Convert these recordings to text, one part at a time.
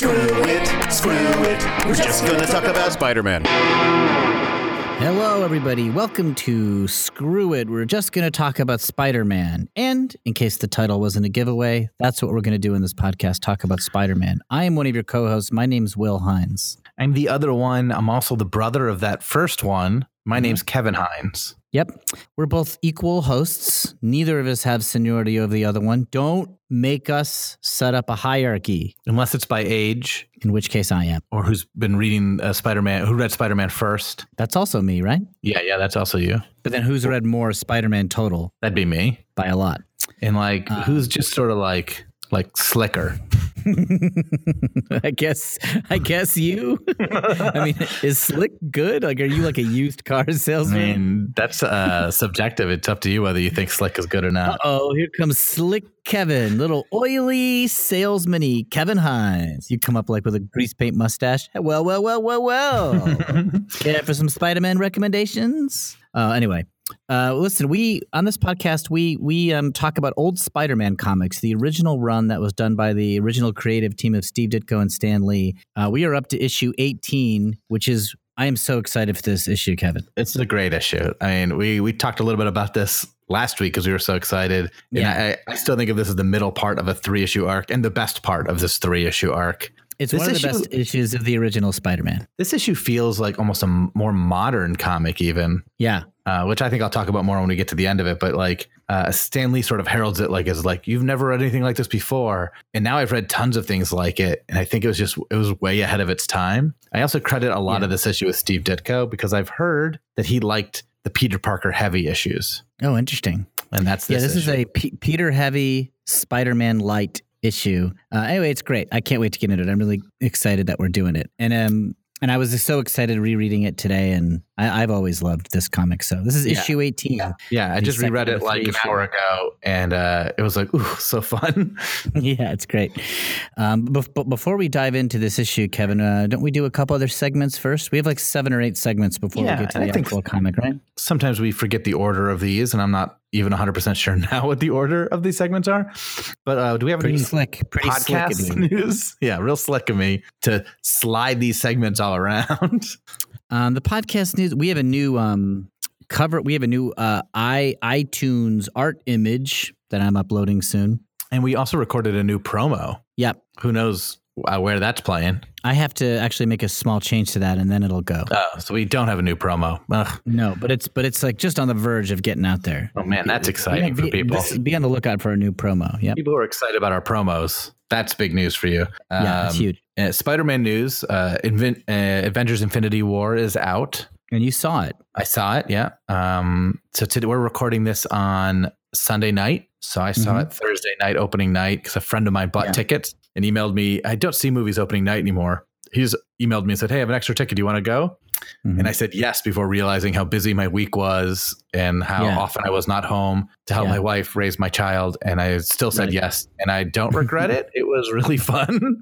Screw it, screw it. We're just gonna talk about Spider Man. Hello, everybody. Welcome to Screw It. We're just going to talk about Spider Man. And in case the title wasn't a giveaway, that's what we're going to do in this podcast talk about Spider Man. I am one of your co hosts. My name's Will Hines. I'm the other one. I'm also the brother of that first one. My mm-hmm. name's Kevin Hines. Yep. We're both equal hosts. Neither of us have seniority over the other one. Don't make us set up a hierarchy, Unless it's by age in which case I am. or who's been reading uh, Spider Man, who read Spider Man first. That's also me, right? Yeah, yeah, that's also you. But then who's read more Spider Man total That'd be me. by a lot? And like, who's just sort of like, like slicker. I guess I guess you. I mean, is slick good? Like, are you like a used car salesman? I mean, that's uh, subjective. It's up to you whether you think slick is good or not. oh, here comes Slick Kevin, little oily salesman Kevin Hines. You come up like with a grease paint mustache. Well, well, well, well, well. Care for some Spider Man recommendations? Uh, anyway, uh, listen, we on this podcast we we um, talk about old Spider-Man comics, the original run that was done by the original creative team of Steve Ditko and Stan Lee. Uh, we are up to issue 18, which is I am so excited for this issue, Kevin. It's a great issue. I mean, we we talked a little bit about this last week because we were so excited. And Yeah. I, I still think of this as the middle part of a three issue arc and the best part of this three issue arc. It's This one of the best issues of the original Spider-Man. This issue feels like almost a more modern comic, even. Yeah, uh, which I think I'll talk about more when we get to the end of it. But like uh, Stan Lee sort of heralds it like as like you've never read anything like this before, and now I've read tons of things like it, and I think it was just it was way ahead of its time. I also credit a lot Yeah. of this issue with Steve Ditko because I've heard that he liked the Peter Parker heavy issues, Oh, interesting. and that's yeah, this this is issue. a P- Peter Heavy Spider-Man light issue. Uh, anyway, it's great. I can't wait to get into it. I'm really excited that we're doing it. And um and I was just so excited rereading it today, and I, I've always loved this comic. So this is Yeah. issue 18. yeah. I just reread it like three an hour ago, and uh, it was like ooh, so fun. yeah, it's great. Um, bef- but before we dive into this issue, Kevin, uh, don't we do a couple other segments first? We have like seven or eight segments before Yeah, we get to the think actual so. comic, right? Sometimes we forget the order of these, and I'm not even 100 percent sure now what the order of these segments are. But uh, do we have Pretty any slick. Pretty slick. podcast you. news. Yeah, real slick of me to slide these segments all around. Um, the podcast news. We have a new um, cover. We have a new uh, i iTunes art image that I'm uploading soon. And we also recorded a new promo. Yep. Who knows where that's playing? I have to actually make a small change to that, and then it'll go. Oh, so we don't have a new promo. Ugh. No, but it's but it's like just on the verge of getting out there. Oh man, that's exciting Be- for people. this- be on the lookout for a new promo. Yeah, People are excited about our promos. That's big news for you. yeah, it's Um, huge. uh, Spider-Man news. Uh, Invin- uh, Avengers: Infinity War is out. And you saw it. I saw it. Yeah. Um, so today we're recording this on Sunday night. So I saw Mhm. it Thursday night, opening night, because a friend of mine bought Yeah. tickets and emailed me. I don't see movies opening night anymore. He's emailed me and said, Hey, I have an extra ticket. Do you want to go? Mhm. And I said yes before realizing how busy my week was and how Yeah. often I was not home to help Yeah. my wife raise my child. And I still said Right. yes. And I don't regret it. It was really fun.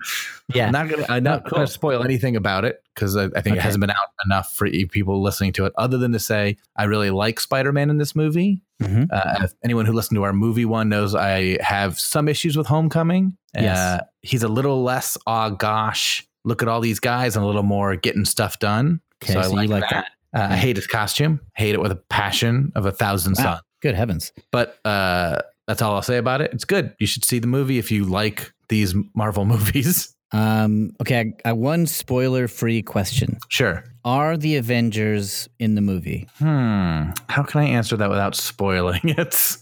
yeah. I'm not gonna I'm not Oh, cool. gonna spoil anything about it because I, I think Okay. it hasn't been out enough for people listening to it, other than to say I really like Spider-Man in this movie. Mhm. Uh, if anyone who listened to our movie one knows I have some issues with Homecoming. Yes. Uh, he's a little less oh gosh, look at all these guys, and a little more getting stuff done. Okay, I so you like that. Uh, I hate his costume. Hate it with a passion of a thousand Wow. suns. Good heavens. But uh, that's all I'll say about it. It's good. You should see the movie if you like these Marvel movies. Um, okay, I, I one spoiler-free question: sure. Are the Avengers in the movie? Hmm. How can I answer that without spoiling it?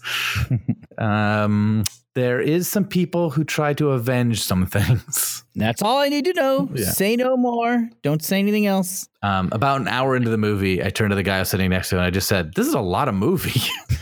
um, there is some people who try to avenge some things. That's all I need to know. Yeah. Say no more. Don't say anything else. Um, about an hour into the movie, I turned to the guy I was sitting next to me and I just said, "This is a lot of movie,"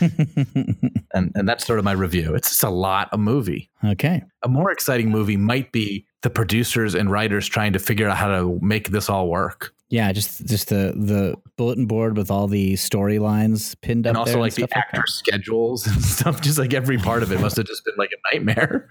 and and that's sort of my review. It's just a lot of movie. okay. A more exciting movie might be the producers and writers trying to figure out how to make this all work, Yeah, just just the the bulletin board with all the storylines pinned up. and up also there like the stuff that. actor schedules and stuff. Just like every part of it must have just been like a nightmare.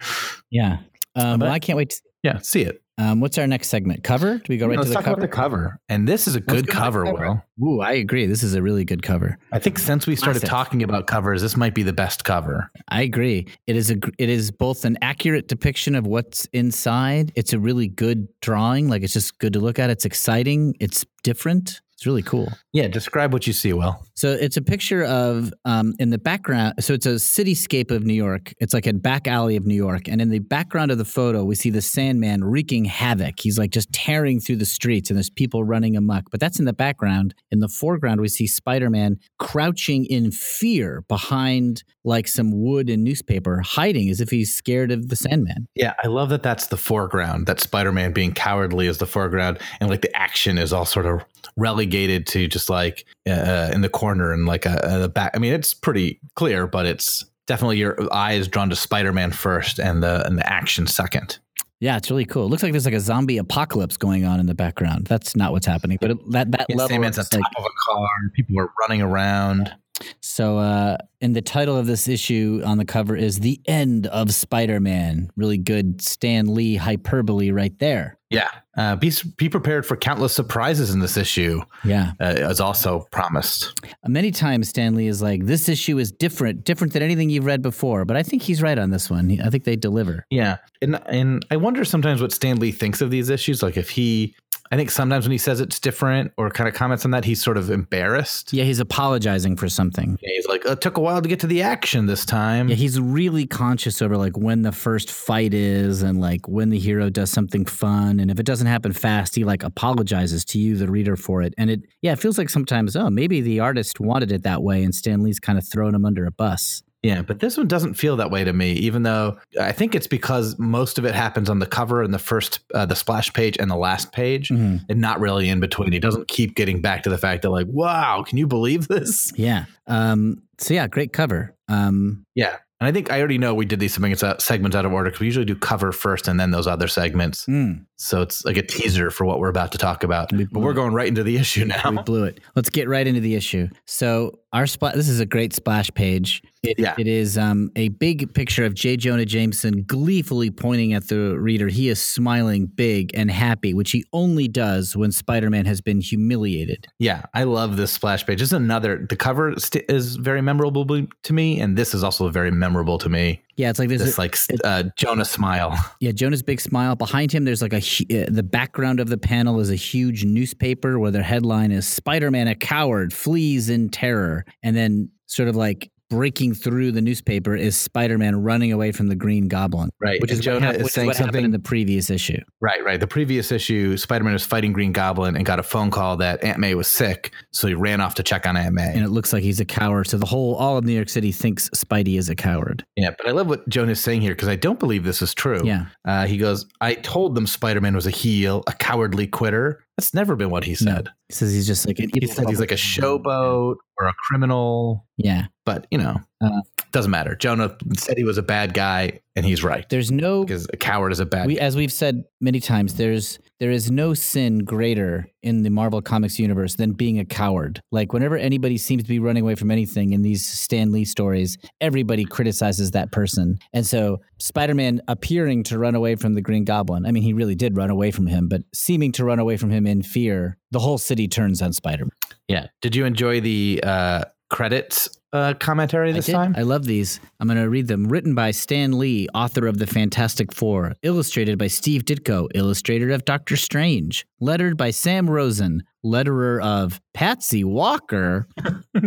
Yeah. Um, well, I can't wait. To, Yeah, see it. Um, what's our next segment? Cover? Do we go right Let's to the talk cover? about the cover. And this is a Let's good go cover, cover. Will. Ooh, I agree. This is a really good cover. I think since we started Massive. talking about covers, this might be the best cover. I agree. It is a it is both an accurate depiction of what's inside. It's a really good drawing. Like it's just good to look at. It's exciting. It's different. It's really cool. Yeah, describe what you see, Will. So it's a picture of um, in the background. So it's a cityscape of New York. It's like a back alley of New York, and in the background of the photo, we see the Sandman wreaking havoc. He's like just tearing through the streets, and there's people running amok. But that's in the background. In the foreground, we see Spider-Man crouching in fear behind like some wood and newspaper, hiding as if he's scared of the Sandman. Yeah, I love that that's the foreground. That Spider-Man being cowardly is the foreground, and like the action is all sort of relegated to just like uh, in the corner and like a, a the back. I mean, it's pretty clear, but it's definitely your eye is drawn to Spider-Man first, and the and the action second. Yeah, it's really cool. It looks like there's like a zombie apocalypse going on in the background. That's not what's happening, but it, that that Yeah, level on is like top of a car. People are running around. So, uh, and the title of this issue on the cover is "The End of Spider-Man." Really good Stan Lee hyperbole right there. Yeah, uh, be be prepared for countless surprises in this issue. Yeah, Uh, as also promised. many times Stan Lee is like, "This issue is different, different than anything you've read before." But I think he's right on this one. I think they deliver. Yeah, and and I wonder sometimes what Stan Lee thinks of these issues. Like if he, I think sometimes when he says it's different or kind of comments on that, he's sort of embarrassed. Yeah, he's apologizing for something. Yeah, he's like, "Oh, it took a while to get to the action this time. Yeah, he's really conscious over like when the first fight is and like when the hero does something fun. And if it doesn't happen fast, he like apologizes to you, the reader, for it. And it, yeah, it feels like sometimes, oh, maybe the artist wanted it that way and Stan Lee's kind of thrown him under a bus. Yeah, but this one doesn't feel that way to me. Even though I think it's because most of it happens on the cover and the first, uh, the splash page and the last page, Mhm. and not really in between. He doesn't keep getting back to the fact that like, wow, can you believe this? Yeah. Um, so yeah, great cover. Um, Yeah. And I think I already know we did these segments out, segments out of order because we usually do cover first and then those other segments. mm, So it's like a teaser for what we're about to talk about. We- But we're going right into the issue now. we blew it. Let's get right into the issue. So our spot. This is a great splash page. It, Yeah. it is um, a big picture of J. Jonah Jameson gleefully pointing at the reader. He is smiling big and happy, which he only does when Spider-Man has been humiliated. Yeah, I love this splash page. This is another. The cover st- is very memorable to me, and this is also very memorable to me. Yeah, it's like This a, like uh, Jonah smile. yeah Jonah's big smile behind him. There's like a uh, the background of the panel is a huge newspaper where their headline is "Spider-Man a coward flees in terror," and then sort of like breaking through the newspaper is Spider-Man running away from the Green Goblin. Right, Which and is what Jonah hap- is saying what happened something- in the previous issue. Right, right. The previous issue, Spider-Man was fighting Green Goblin and got a phone call that Aunt May was sick, so he ran off to check on Aunt May. And it looks like he's a coward. So the whole, all of New York City thinks Spidey is a coward. yeah, but I love what Jonah's saying here because I don't believe this is true. Yeah. Uh, he goes, "I told them Spider-Man was a heel, a cowardly quitter. That's never been what he No. said. He says he's just like an He said he's like a showboat or a criminal." Yeah. But you know, Uh, doesn't matter. Jonah said he was a bad guy, and he's right There's no because a coward is a bad. we, guy. as we've said many times, there's there is no sin greater in the Marvel Comics universe than being a coward. Like whenever anybody seems to be running away from anything in these Stan Lee stories, everybody criticizes that person. And so Spider-Man appearing to run away from the Green Goblin, I mean, he really did run away from him, but seeming to run away from him in fear, the whole city turns on Spider-Man. Yeah. Did you enjoy the uh, credits uh, commentary this I time? I love these. I'm going to read them. Written by Stan Lee, author of The Fantastic Four. Illustrated by Steve Ditko, illustrator of Doctor Strange. Lettered by Sam Rosen, letterer of Patsy Walker.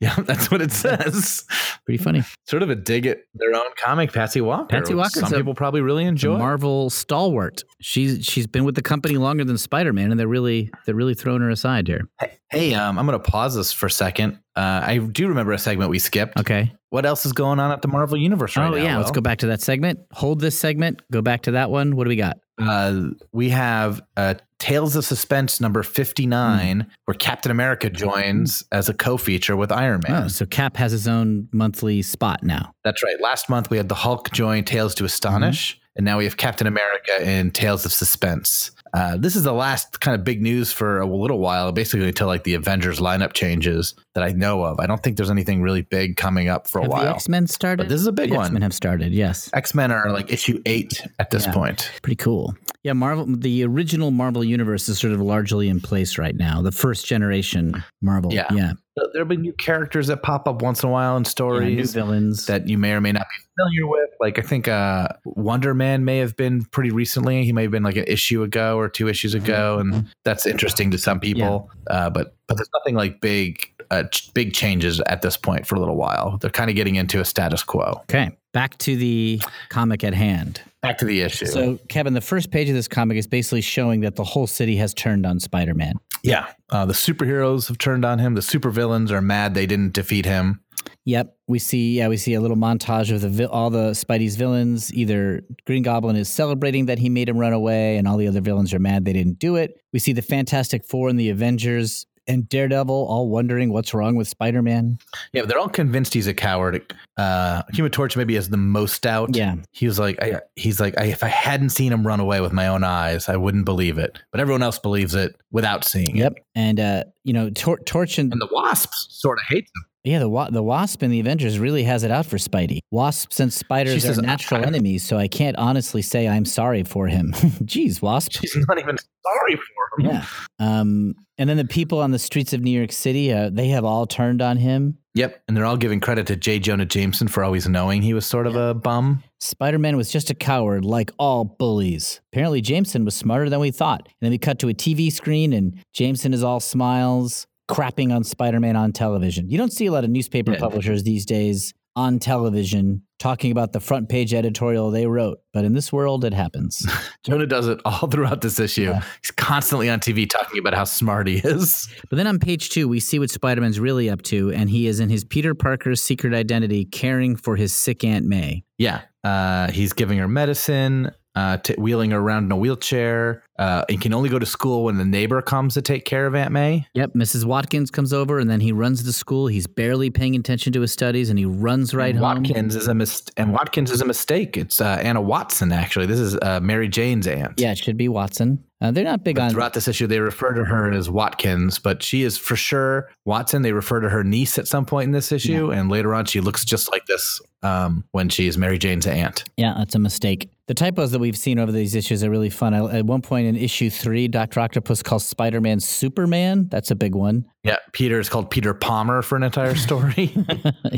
yeah, that's what it says. Pretty funny. sort of a dig at their own comic, Patsy Walker. Patsy which Walker's Some people probably really enjoy. Marvel stalwart. She's she's been with the company longer than Spider-Man, and they're really they're really throwing her aside here. hey, um, I'm going to pause this for a second. Uh, I do remember a segment we skipped. Okay. What else is going on at the Marvel Universe right oh now? yeah, let's go back to that segment. Hold this segment. Go back to that one. What do we got? Uh, we have uh, Tales of Suspense number 59, where Captain America joins as a co-feature with Iron Man. Oh, so Cap has his own monthly spot now. That's right. Last month we had the Hulk join Tales to Astonish, and now we have Captain America in Tales of Suspense. Uh, this is the last kind of big news for a little while, basically until like the Avengers lineup changes that I know of. I don't think there's anything really big coming up for a Have while. X-Men started? But this is a big the one. X-Men have started. Yes. X Men are like issue eight at this Yeah. point. Pretty cool. Yeah, Marvel. The original Marvel universe is sort of largely in place right now. The first generation Marvel. Yeah. yeah, There'll be new characters that pop up once in a while in Yeah, new villains. that you may or may not be familiar with. Like I think uh, Wonder Man may have been pretty recently. He may have been like an issue ago or two issues ago, and that's interesting to some people. Uh, but but there's nothing like big uh, ch- big changes at this point for a little while. They're kind of getting into a status quo. okay, back to the comic at hand. Back to the issue. So, Kevin, the first page of this comic is basically showing that the whole city has turned on Spider-Man. Yeah, uh, the superheroes have turned on him. The supervillains are mad they didn't defeat him. Yep, we see. Yeah, we see a little montage of the vi- all the Spidey's villains. Either Green Goblin is celebrating that he made him run away, and all the other villains are mad they didn't do it. We see the Fantastic Four and the Avengers and Daredevil all wondering what's wrong with Spider-Man. Yeah, they're all convinced he's a coward. Uh, Human Torch maybe has the most doubt. Yeah, He was like, I, he's like, I, if I hadn't seen him run away with my own eyes, I wouldn't believe it. But everyone else believes it without seeing yep. it. And uh, you know, Tor- Torch and And the Wasps sort of hates him. yeah, the wa- the Wasp and the Avengers really has it out for Spidey. Wasps and spiders She says, are natural enemies, so I can't honestly say I'm sorry for him. Jeez, Wasp. She's not even sorry for him. Yeah. Um, and then the people on the streets of New York City, uh, they have all turned on him. Yep. And they're all giving credit to J. Jonah Jameson for always knowing he was sort of a bum. Spider Man was just a coward, like all bullies. Apparently, Jameson was smarter than we thought. And then we cut to a TV screen, and Jameson is all smiles, crapping on Spider Man on television. You don't see a lot of newspaper Yeah. publishers these days on television talking about the front page editorial they wrote, but in this world, it happens. Jonah does it all throughout this issue. Yeah. He's constantly on TV talking about how smart he is. But then on page two, we see what Spider Man's really up to, and he is in his Peter Parker's secret identity caring for his sick Aunt May. Yeah. Uh, he's giving her medicine, uh, t- wheeling her around in a wheelchair. Uh, and can only go to school when the neighbor comes to take care of Aunt May. Yep, Mrs. Watkins comes over, and then he runs the school. He's barely paying attention to his studies, and he runs right and home. Watkins is a mis- and Watkins is a mistake. It's uh, Anna Watson actually. This is uh, Mary Jane's aunt. Yeah, it should be Watson. Uh, they're not big But on. throughout this issue, they refer to her as Watkins, but she is for sure Watson. They refer to her niece at some point in this issue, and later on, she looks just like this um, when she's Mary Jane's aunt. Yeah, that's a mistake. The typos that we've seen over these issues are really fun. I, at one point in issue three, Doctor Octopus calls Spider Man Superman. That's a big one. Yeah, Peter is called Peter Palmer for an entire story.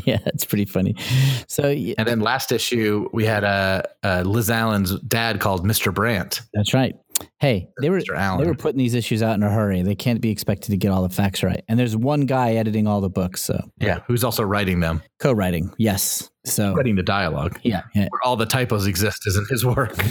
yeah, it's pretty funny. So yeah, and then last issue, we had uh, uh, Liz Allen's dad called Mr. Brandt. that's right. Hey, they were they were putting these issues out in a hurry. They can't be expected to get all the facts right. And there's one guy editing all the books, so Yeah, who's also writing them, co-writing. Yes. So writing the dialogue. yeah, yeah. Where all the typos exist is in his work.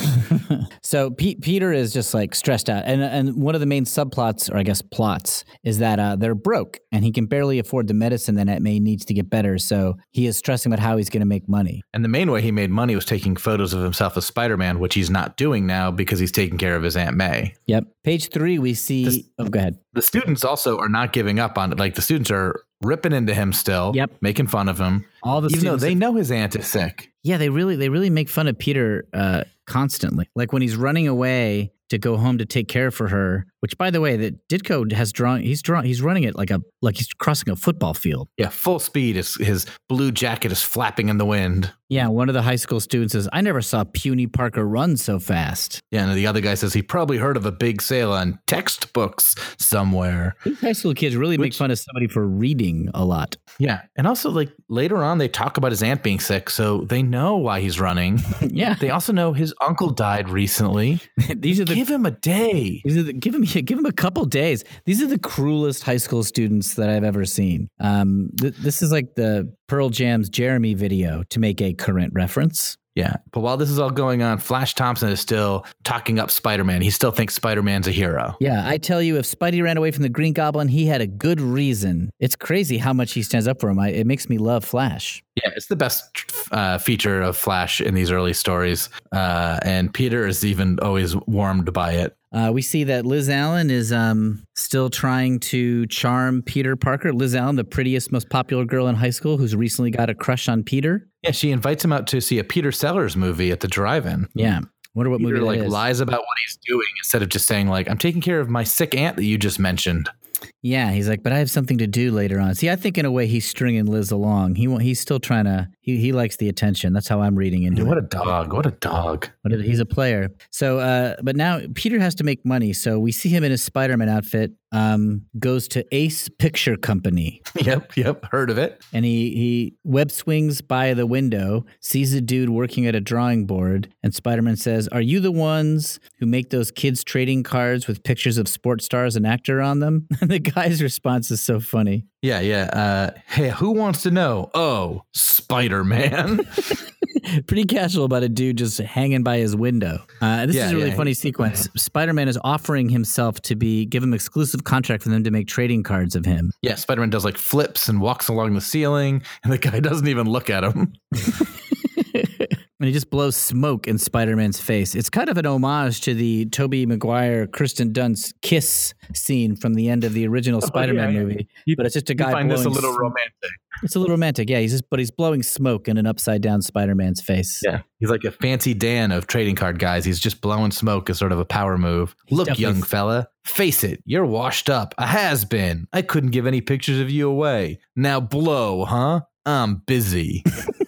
So Pete, Peter is just like stressed out, and and one of the main subplots, or I guess plots, is that uh, they're broke, and he can barely afford the medicine that Aunt May needs to get better. So he is stressing about how he's going to make money. And the main way he made money was taking photos of himself as Spider Man, which he's not doing now because he's taking care of his Aunt May. Yep. Page three, we see. This- oh, go ahead. The students also are not giving up on it. Like the students are ripping into him still, Yep. making fun of him, All the even though they know his aunt is sick. Yeah, they really they really make fun of Peter uh, constantly. Like when he's running away to go home to take care for her. Which, by the way, that Ditko has drawn. He's drawn. He's running it like a like he's crossing a football field. Yeah, full speed. His, his blue jacket is flapping in the wind. Yeah, one of the high school students says, "I never saw Puny Parker run so fast." Yeah, and the other guy says he probably heard of a big sale on textbooks somewhere. These high school kids really make fun of somebody for reading a lot. Yeah, and also like later on they talk about his aunt being sick, so they know why he's running. yeah, they also know his uncle died recently. these are the Give him a day. These are the, give him give him a couple days. These are the cruelest high school students that I've ever seen. Um, th- this is like the Pearl Jam's Jeremy video to make a current reference. Yeah, but while this is all going on, Flash Thompson is still talking up Spider-Man. He still thinks Spider-Man's a hero. Yeah, I tell you, if Spidey ran away from the Green Goblin, he had a good reason. It's crazy how much he stands up for him. I, it makes me love Flash. Yeah, it's the best uh, feature of Flash in these early stories, uh, and Peter is even always warmed by it. Uh, we see that Liz Allen is um, still trying to charm Peter Parker. Liz Allen, the prettiest, most popular girl in high school, who's recently got a crush on Peter. Yeah, she invites him out to see a Peter Sellers movie at the drive-in. Yeah, wonder what Peter movie like lies about what he's doing instead of just saying like I'm taking care of my sick aunt that you just mentioned. Yeah, he's like, but I have something to do later on. See, I think in a way he's stringing Liz along. He he's still trying to. He he likes the attention. That's how I'm reading into Dude, it. what a dog! What a dog! But it- he's a player. So, uh, but now Peter has to make money. So we see him in his Spider-Man outfit. Um, goes to Ace Picture Company, Yep, yep. Heard of it? and he he web swings by the window, sees a dude working at a drawing board, and Spider-Man says, "Are you the ones who make those kids trading cards with pictures of sports stars and actor on them?" And the guy's response is so funny. Yeah, yeah. Uh, hey, who wants to know? Oh, Spider Man. Pretty casual about a dude just hanging by his window. Uh, this Yeah, is a really yeah. funny sequence. Spider Man is offering himself to be give him exclusive contract for them to make trading cards of him. yeah, Spider Man does like flips and walks along the ceiling, and the guy doesn't even look at him. And he just blows smoke in Spider Man's face. It's kind of an homage to the Tobey Maguire, Kirsten Dunst kiss scene from the end of the original Spider Man Oh, yeah. movie. You- but it's just a guy find this a little sm- romantic. It's a little romantic, yeah. He's just but he's blowing smoke in an upside down Spider Man's face. Yeah, he's like a fancy Dan of trading card guys. He's just blowing smoke as sort of a power move. He's Look, young fella, face it, you're washed up. A has been. I couldn't give any pictures of you away. Now blow, huh? I'm busy.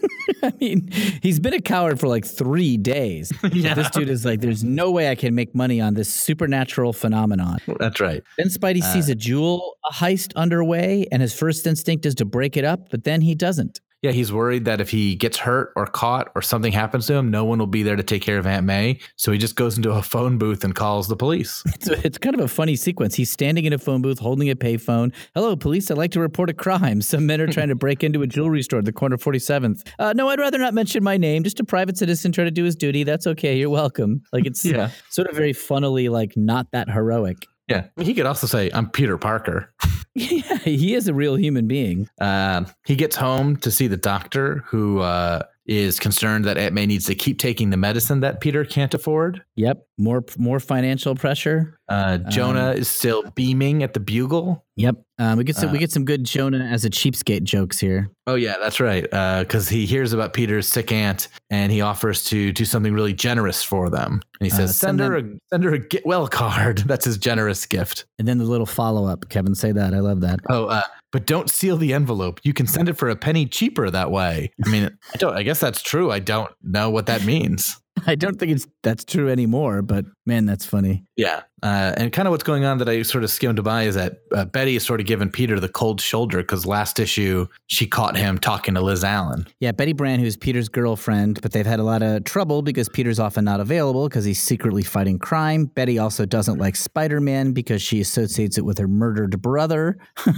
I mean, he's been a coward for like three days. Yeah. This dude is like, there's no way I can make money on this supernatural phenomenon. That's right. Then Spidey Uh, sees a jewel heist underway, and his first instinct is to break it up, but then he doesn't. Yeah, he's worried that if he gets hurt or caught or something happens to him, no one will be there to take care of Aunt May. So he just goes into a phone booth and calls the police. So it's kind of a funny sequence. He's standing in a phone booth holding a payphone. Hello, police. I'd like to report a crime. Some men are trying to break into a jewelry store at the corner of 47th. Uh, no, I'd rather not mention my name. Just a private citizen trying to do his duty. That's okay. You're welcome. Like it's Yeah. sort of very funnily, like not that heroic. Yeah. He could also say, I'm Peter Parker. Yeah, he is a real human being. Um, he gets home to see the doctor who uh, is concerned that Aunt May needs to keep taking the medicine that Peter can't afford. Yep, more more financial pressure. Uh, Jonah Um, is still beaming at the bugle. Yep, um, we get some, we Uh, get some good Jonah as a cheapskate jokes here. Oh yeah, that's right. Because he hears about Peter's sick aunt, and he offers to do something really generous for them. And he Uh, says, send "Send her a send her a get well card." That's his generous gift. And then the little follow up. Kevin, say that. I love that. Oh, uh, but don't seal the envelope. You can send it for a penny cheaper that way. I mean, I don't. I guess that's true. I don't know what that means. I don't think it's that's true anymore, but man, that's funny. Yeah. Uh, and kind of what's going on that I sort of skimmed by is that uh, Betty is sort of giving Peter the cold shoulder because last issue she caught him talking to Liz Allen. Yeah, Betty Brant, who's Peter's girlfriend, but they've had a lot of trouble because Peter's often not available because he's secretly fighting crime. Betty also doesn't like Spider Man because she associates it with her murdered brother.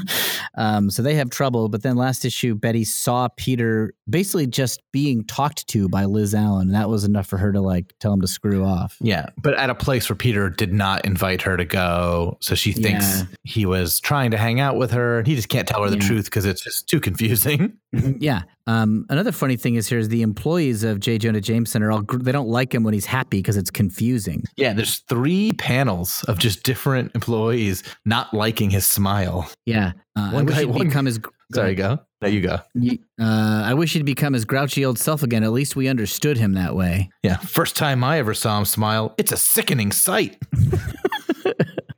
um, so they have trouble. But then last issue, Betty saw Peter basically just being talked to by Liz Allen. And that was enough for her to like tell him to screw off. Yeah. But at a place where Peter did not invite her to go. So she thinks Yeah. he was trying to hang out with her and he just can't tell her the Yeah. truth because it's just too confusing. yeah. Um, another funny thing is here is the employees of J. Jonah Jameson are all they don't like him when he's happy because it's confusing. Yeah. There's three panels of just different employees not liking his smile. Yeah. Uh, One guy- one- become his. Sorry, go. There you go. Uh, I wish he'd become his grouchy old self again. At least we understood him that way. Yeah. First time I ever saw him smile, it's a sickening sight.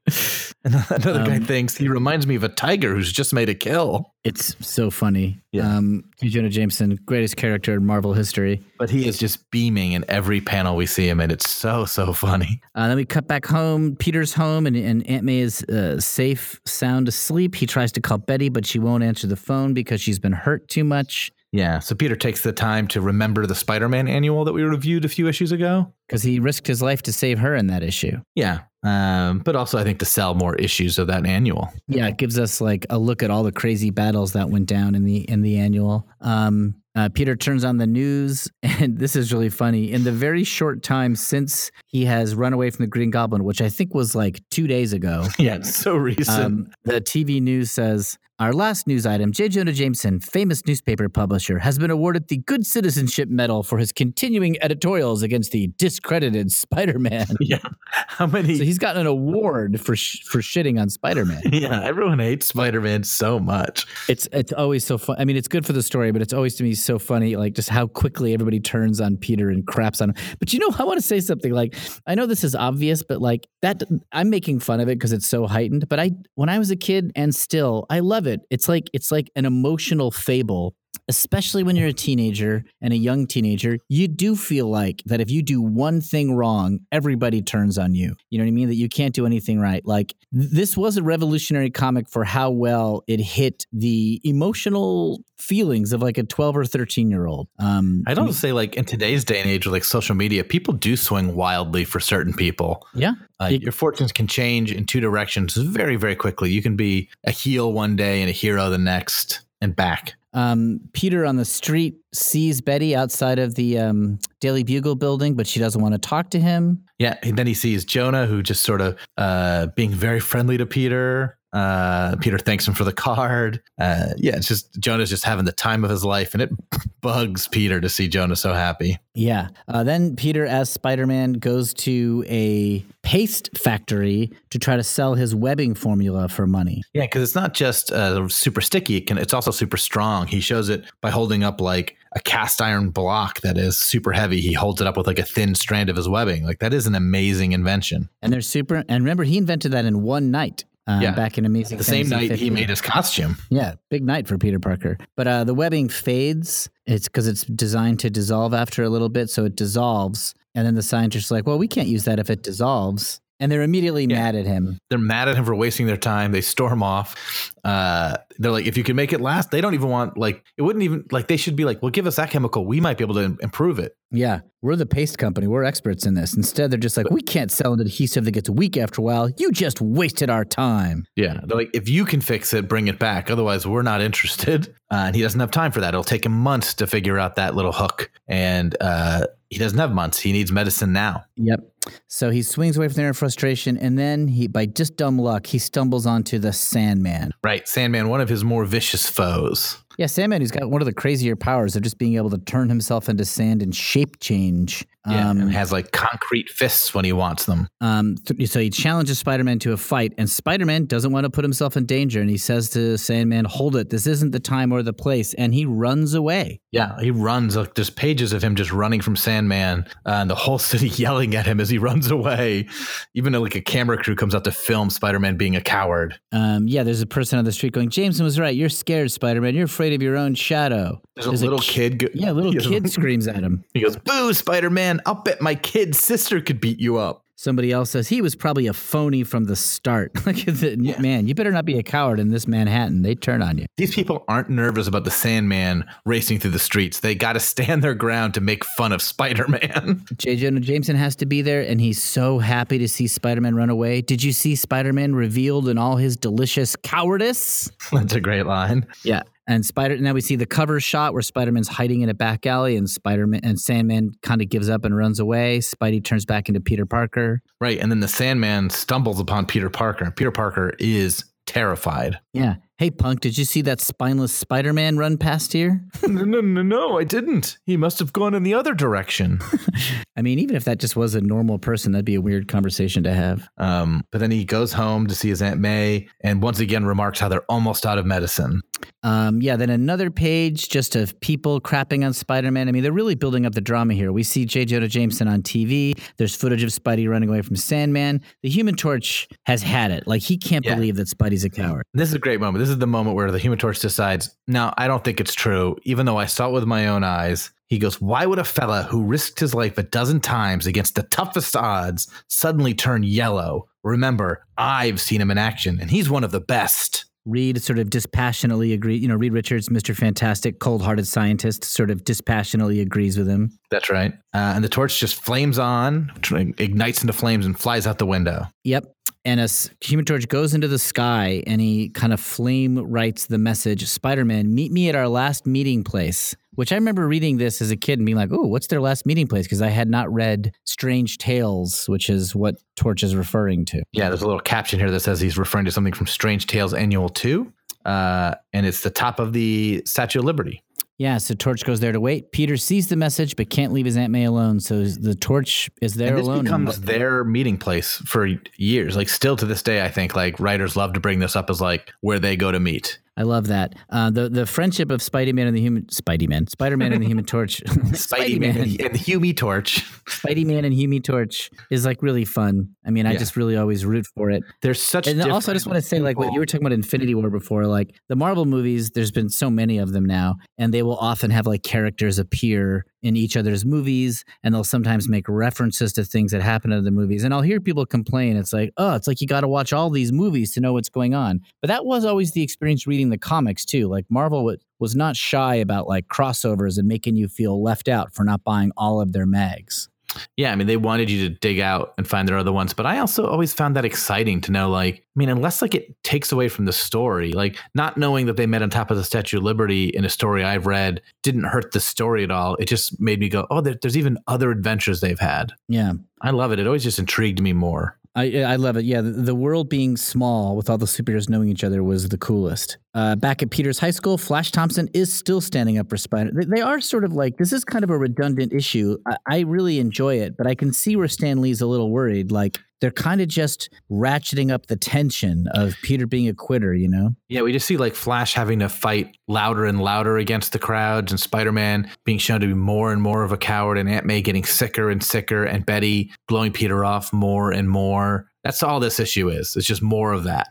And Another guy Um, thinks he reminds me of a tiger who's just made a kill. It's so funny. Yeah. Um. Jonah Jameson, greatest character in Marvel history. But he is just beaming in every panel we see him in. It's so, so funny. Uh, then we cut back home. Peter's home, and, and Aunt May is uh, safe, sound asleep. He tries to call Betty, but she won't answer the phone because she's been hurt too much. Yeah. So Peter takes the time to remember the Spider Man annual that we reviewed a few issues ago. Because he risked his life to save her in that issue. Yeah. Um, but also, I think to sell more issues of that annual. Yeah, it gives us like a look at all the crazy battles that went down in the in the annual. Um, uh, Peter turns on the news, and this is really funny. In the very short time since he has run away from the Green Goblin, which I think was like two days ago, Yeah. So recent. um, the TV news says our last news item: J. Jonah Jameson, famous newspaper publisher, has been awarded the Good Citizenship Medal for his continuing editorials against the discredited Spider-Man. Yeah. How many? So he's gotten an award for sh- for shitting on Spider-Man. yeah, everyone hates Spider Man so much. It's it's always so fun. I mean, it's good for the story, but it's always to me so funny, like just how quickly everybody turns on Peter and craps on him. But you know, I want to say something. Like, I know this is obvious, but like that, I'm making fun of it because it's so heightened. But I, when I was a kid, and still, I love it. It's like it's like an emotional fable especially when you're a teenager and a young teenager, you do feel like that if you do one thing wrong, everybody turns on you. You know what I mean? That you can't do anything right. Like th- this was a revolutionary comic for how well it hit the emotional feelings of like a 12 or 13 year old. Um, I don't say like in today's day and age with like social media, people do swing wildly for certain people. yeah. Uh, It- your fortunes can change in two directions very, very quickly. You can be a heel one day and a hero the next, and back. Um, Peter on the street sees Betty outside of the um, Daily Bugle building, but she doesn't want to talk to him. Yeah, and then he sees Jonah, who just sort of uh, being very friendly to Peter. Uh, Peter thanks him for the card. Uh, yeah, it's just Jonah's just having the time of his life, and it bugs Peter to see Jonah so happy. Yeah. Uh, then Peter, as Spider Man, goes to a paste factory to try to sell his webbing formula for money. Yeah, because it's not just uh, super sticky; it can, it's also super strong. He shows it by holding up like a cast iron block that is super heavy. He holds it up with like a thin strand of his webbing. Like that is an amazing invention. And they're super. And remember, he invented that in one night. Uh, Yeah. Back in Amazing. The same night he made his costume. Yeah, big night for Peter Parker. But uh, the webbing fades. It's because it's designed to dissolve after a little bit, so it dissolves. And then the scientists are like, "Well, we can't use that if it dissolves." And they're immediately Yeah. mad at him. They're mad at him for wasting their time. They storm off. Uh, they're like, if you can make it last, they don't even want like it wouldn't even like they should be like, well, give us that chemical. We might be able to improve it. Yeah, we're the paste company. We're experts in this. Instead, they're just like, "We can't sell an adhesive that gets weak after a while. You just wasted our time." Yeah, they're like, if you can fix it, bring it back. Otherwise, we're not interested. Uh, and he doesn't have time for that. It'll take him months to figure out that little hook, and uh, he doesn't have months. He needs medicine now. Yep. So he swings away from there in frustration, and then he, by just dumb luck, he stumbles onto the Sandman. Right, Sandman, one of his more vicious foes. Yeah, Sandman, who's got one of the crazier powers of just being able to turn himself into sand and shape change. Yeah, Um, and has like concrete fists when he wants them. um, th- so he challenges Spider Man to a fight, and Spider Man doesn't want to put himself in danger, and he says to Sandman, "Hold it! This isn't the time or the place," and he runs away. Yeah, he runs. Like there's pages of him just running from Sandman, uh, and the whole city yelling at him as he runs away. Even like a camera crew comes out to film Spider-Man being a coward. Um, yeah, there's a person on the street going, "Jameson was right. You're scared, Spider Man. You're afraid of your own shadow." There's a little ki- kid. Go- Yeah, a little kid screams at him. He goes, "Boo, Spider-Man! I'll bet my kid sister could beat you up." Somebody else says he was probably a phony from the start. Like, the- man, you better not be a coward in this Manhattan. They turn on you. These people aren't nervous about the Sandman racing through the streets. They got to stand their ground to make fun of Spider-Man. J. Jonah Jameson has to be there, and he's so happy to see Spider Man run away. Did you see Spider Man revealed in all his delicious cowardice? That's a great line. Yeah. And Spider now we see the cover shot where Spider Man's hiding in a back alley, and Spider Man and Sandman kind of gives up and runs away. Spidey turns back into Peter Parker. Right, and then the Sandman stumbles upon Peter Parker, and Peter Parker is terrified. Yeah. Hey, punk, did you see that spineless Spider Man run past here? no, no, no, no, I didn't. He must have gone in the other direction. I mean, even if that just was a normal person, that'd be a weird conversation to have. Um, but then he goes home to see his Aunt May and once again remarks how they're almost out of medicine. Um, yeah, then another page just of people crapping on Spider Man. I mean, they're really building up the drama here. We see J. Jonah Jameson on TV. There's footage of Spidey running away from Sandman. The Human Torch has had it. Like, he can't Yeah. believe that Spidey's a coward. This is a great moment. This is the moment where the Human Torch decides, no, I don't think it's true, even though I saw it with my own eyes. He goes, Why would a fella who risked his life a dozen times against the toughest odds suddenly turn yellow? Remember, I've seen him in action, and he's one of the best. Reed sort of dispassionately agrees. You know, Reed Richards, Mr. Fantastic, cold hearted scientist, sort of dispassionately agrees with him. That's right. Uh, and the torch just flames on, ignites into flames, and flies out the window. Yep. And a Human Torch goes into the sky and he kind of flame writes the message Spider Man, meet me at our last meeting place. Which I remember reading this as a kid and being like, oh, what's their last meeting place? Because I had not read Strange Tales, which is what Torch is referring to. Yeah, there's a little caption here that says he's referring to something from Strange Tales Annual 2. Uh, and it's the top of the Statue of Liberty. Yeah, so Torch goes there to wait. Peter sees the message but can't leave his Aunt May alone. So the Torch is there and this alone. becomes their meeting place for years. Like still to this day, I think like writers love to bring this up as like where they go to meet. I love that. Uh, the the friendship of Spidey Man and the Human Spidey Man, Spider Man and the Human Torch, Spidey Man and, and the Hume Torch. Spidey Man and Hume Torch is like really fun. I mean, I Yeah. just really always root for it. There's such. And also, I just want to say, like what you were talking about Infinity War before, like the Marvel movies. There's been so many of them now, and they will often have like characters appear in each other's movies, and they'll sometimes make references to things that happen in the movies. And I'll hear people complain, it's like, oh, it's like you got to watch all these movies to know what's going on. But that was always the experience reading the comics too. Like Marvel wa- was not shy about like crossovers and making you feel left out for not buying all of their mags. Yeah, I mean, they wanted you to dig out and find their other ones, but I also always found that exciting to know, like, I mean, unless like it takes away from the story, like not knowing that they met on top of the Statue of Liberty in a story I've read didn't hurt the story at all. It just made me go, oh, there, there's even other adventures they've had. Yeah. I love it. It always just intrigued me more. I I love it. Yeah, the, the world being small with all the superheroes knowing each other was the coolest. Uh, back at Peter's high school, Flash Thompson is still standing up for Spider. They, are sort of like this is kind of a redundant issue. I, I really enjoy it, but I can see where Stan Lee's a little worried. Like they're kind of just ratcheting up the tension of Peter being a quitter. You know? Yeah, we just see like Flash having to fight louder and louder against the crowds, and Spider Man being shown to be more and more of a coward, and Aunt May getting sicker and sicker, and Betty blowing Peter off more and more. That's all this issue is. It's just more of that.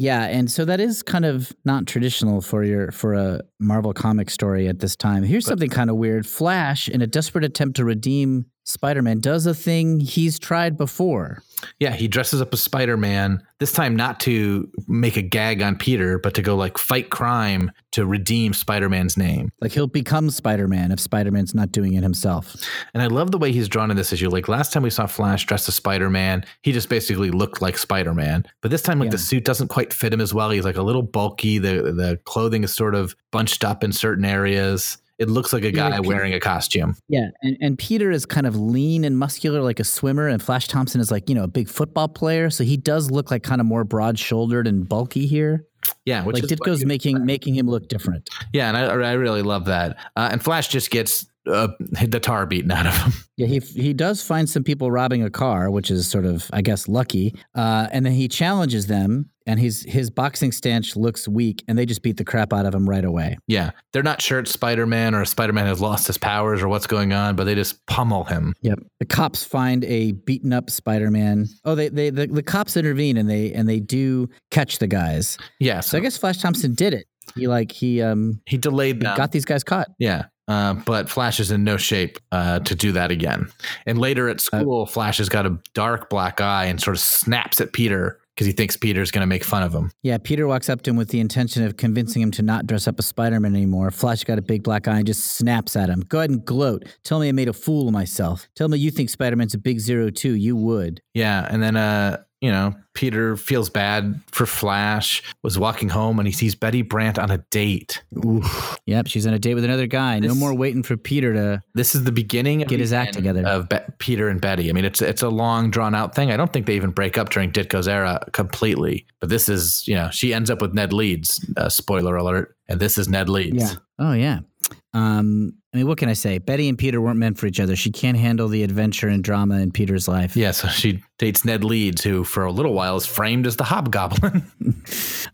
Yeah, and so that is kind of not traditional for your for a Marvel comic story at this time. Here's But- something kind of weird. Flash, in a desperate attempt to redeem Spider-Man, does a thing he's tried before. Yeah, he dresses up as Spider Man, this time not to make a gag on Peter, but to go like fight crime to redeem Spider Man's name. Like he'll become Spider-Man if Spider-Man's not doing it himself. And I love the way he's drawn in this issue. Like last time we saw Flash dressed as Spider Man, he just basically looked like Spider Man. But this time, like Yeah. the suit doesn't quite fit him as well. He's like a little bulky. The the clothing is sort of bunched up in certain areas. It looks like a guy Pe- wearing a costume. Yeah, and, and Peter is kind of lean and muscular like a swimmer, and Flash Thompson is like, you know, a big football player. So he does look like kind of more broad-shouldered and bulky here. Yeah, which like is Ditko's making making him look different. Yeah, and I, I really love that. Uh, and Flash just gets uh, the tar beaten out of him. Yeah, he he does find some people robbing a car, which is sort of, I guess, lucky. Uh, and then he challenges them, and his his boxing stance looks weak, and they just beat the crap out of him right away. Yeah, they're not sure it's Spider Man or Spider Man has lost his powers or what's going on, but they just pummel him. Yep. The cops find a beaten up Spider Man. Oh, they they the, the cops intervene and they and they do catch the guys. Yeah, So so I guess Flash Thompson did it. He like he um he delayed them. got these guys caught. Yeah. Uh, but Flash is in no shape uh, to do that again. And later at school, Flash has got a dark black eye and sort of snaps at Peter because he thinks Peter's going to make fun of him. Yeah, Peter walks up to him with the intention of convincing him to not dress up as Spider Man anymore. Flash got a big black eye and just snaps at him. Go ahead and gloat. Tell me I made a fool of myself. Tell me you think Spider Man's a big zero too. You would. Yeah. And then, uh, you know, Peter feels bad for Flash, was walking home and he sees Betty Brant on a date. Yep, she's on a date with another guy. No more waiting for Peter to. This is the beginning of Get the his act together. of Be- Peter and Betty. I mean, it's it's a long drawn out thing. I don't think they even break up during Ditko's era completely. But this is, you know, she ends up with Ned Leeds. Uh, spoiler alert. And this is Ned Leeds. Yeah. Oh yeah. Um, I mean, what can I say? Betty and Peter weren't meant for each other. She can't handle the adventure and drama in Peter's life. Yeah, so she dates Ned Leeds, who for a little while is framed as the Hobgoblin.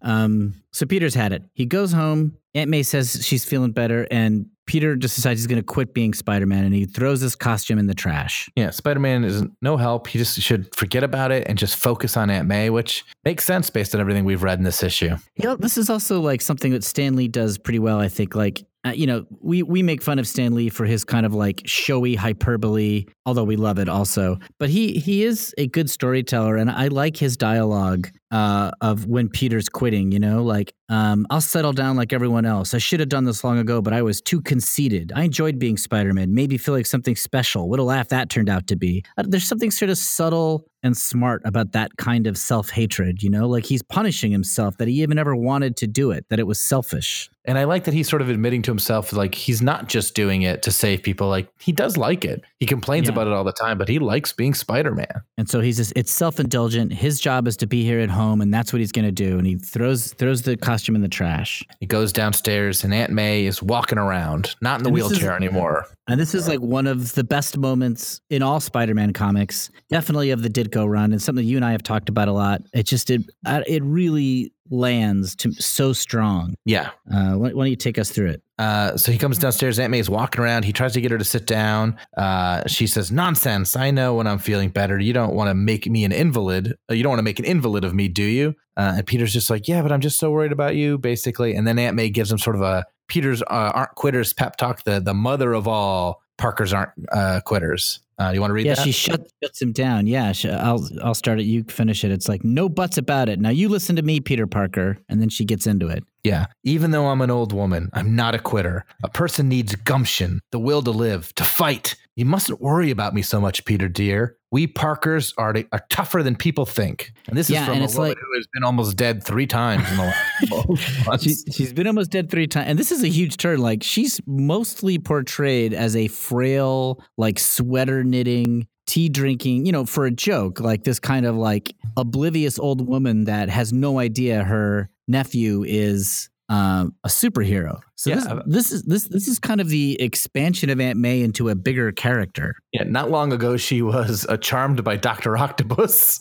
Um, so Peter's had it. He goes home. Aunt May says she's feeling better, and Peter just decides he's going to quit being Spider Man, and he throws his costume in the trash. yeah, Spider Man is no help. He just should forget about it and just focus on Aunt May, which makes sense based on everything we've read in this issue. You know, this is also like something that Stan Lee does pretty well. I think, like uh, you know, we we make fun of Stan Lee for his kind of like showy hyperbole, although we love it also. But he he is a good storyteller, and I like his dialogue uh, of when Peter's quitting. You know, like um, I'll settle down like everyone else. I should have done this long ago, but I was too conceited. I enjoyed being Spider Man. Maybe feel like something special. What a laugh that turned out to be. Uh, there's something sort of subtle and smart about that kind of self hatred. You know, like he's punishing himself that he even ever wanted to do it. That it was selfish. And I like that he's sort of admitting to himself, like, he's not just doing it to save people. Like, he does like it. He complains Yeah. about it all the time, but he likes being Spider Man. And so he's just, it's self indulgent. His job is to be here at home home, and that's what he's going to do. And he throws throws the costume in the trash. He goes downstairs, and Aunt May is walking around, not in the And this is- wheelchair anymore. And this is like one of the best moments in all Spider-Man comics, definitely of the Ditko run, and something you and I have talked about a lot. It just it uh, it really lands to so strong. Yeah. Uh, why, why don't you take us through it? Uh, so he comes downstairs. Aunt May is walking around. He tries to get her to sit down. Uh, she says, "Nonsense! I know when I'm feeling better. You don't want to make me an invalid. Uh, you don't want to make an invalid of me, do you?" Uh, and Peter's just like, "Yeah, but I'm just so worried about you, basically." And then Aunt May gives him sort of a Peter's uh, aren't quitters pep talk. The the mother of all Parkers aren't uh, quitters. Uh, you want to read yeah, that? she shut, shuts him down. Yeah, sh- I'll I'll start it. You finish it. It's like no buts about it. Now you listen to me, Peter Parker, and then she gets into it. Yeah. Even though I'm an old woman, I'm not a quitter. A person needs gumption, the will to live, to fight. You mustn't worry about me so much, Peter dear. We Parkers are, are tougher than people think. And this Yeah, is from a woman like- who has been almost dead three times in the last She, she's been almost dead three times, and this is a huge turn. Like she's mostly portrayed as a frail, like sweater knitting, tea drinking, you know, for a joke, like this kind of like oblivious old woman that has no idea her nephew is um, a superhero. So Yeah. this, this is this this is kind of the expansion of Aunt May into a bigger character. yeah, not long ago, she was uh, charmed by Dr. Octopus.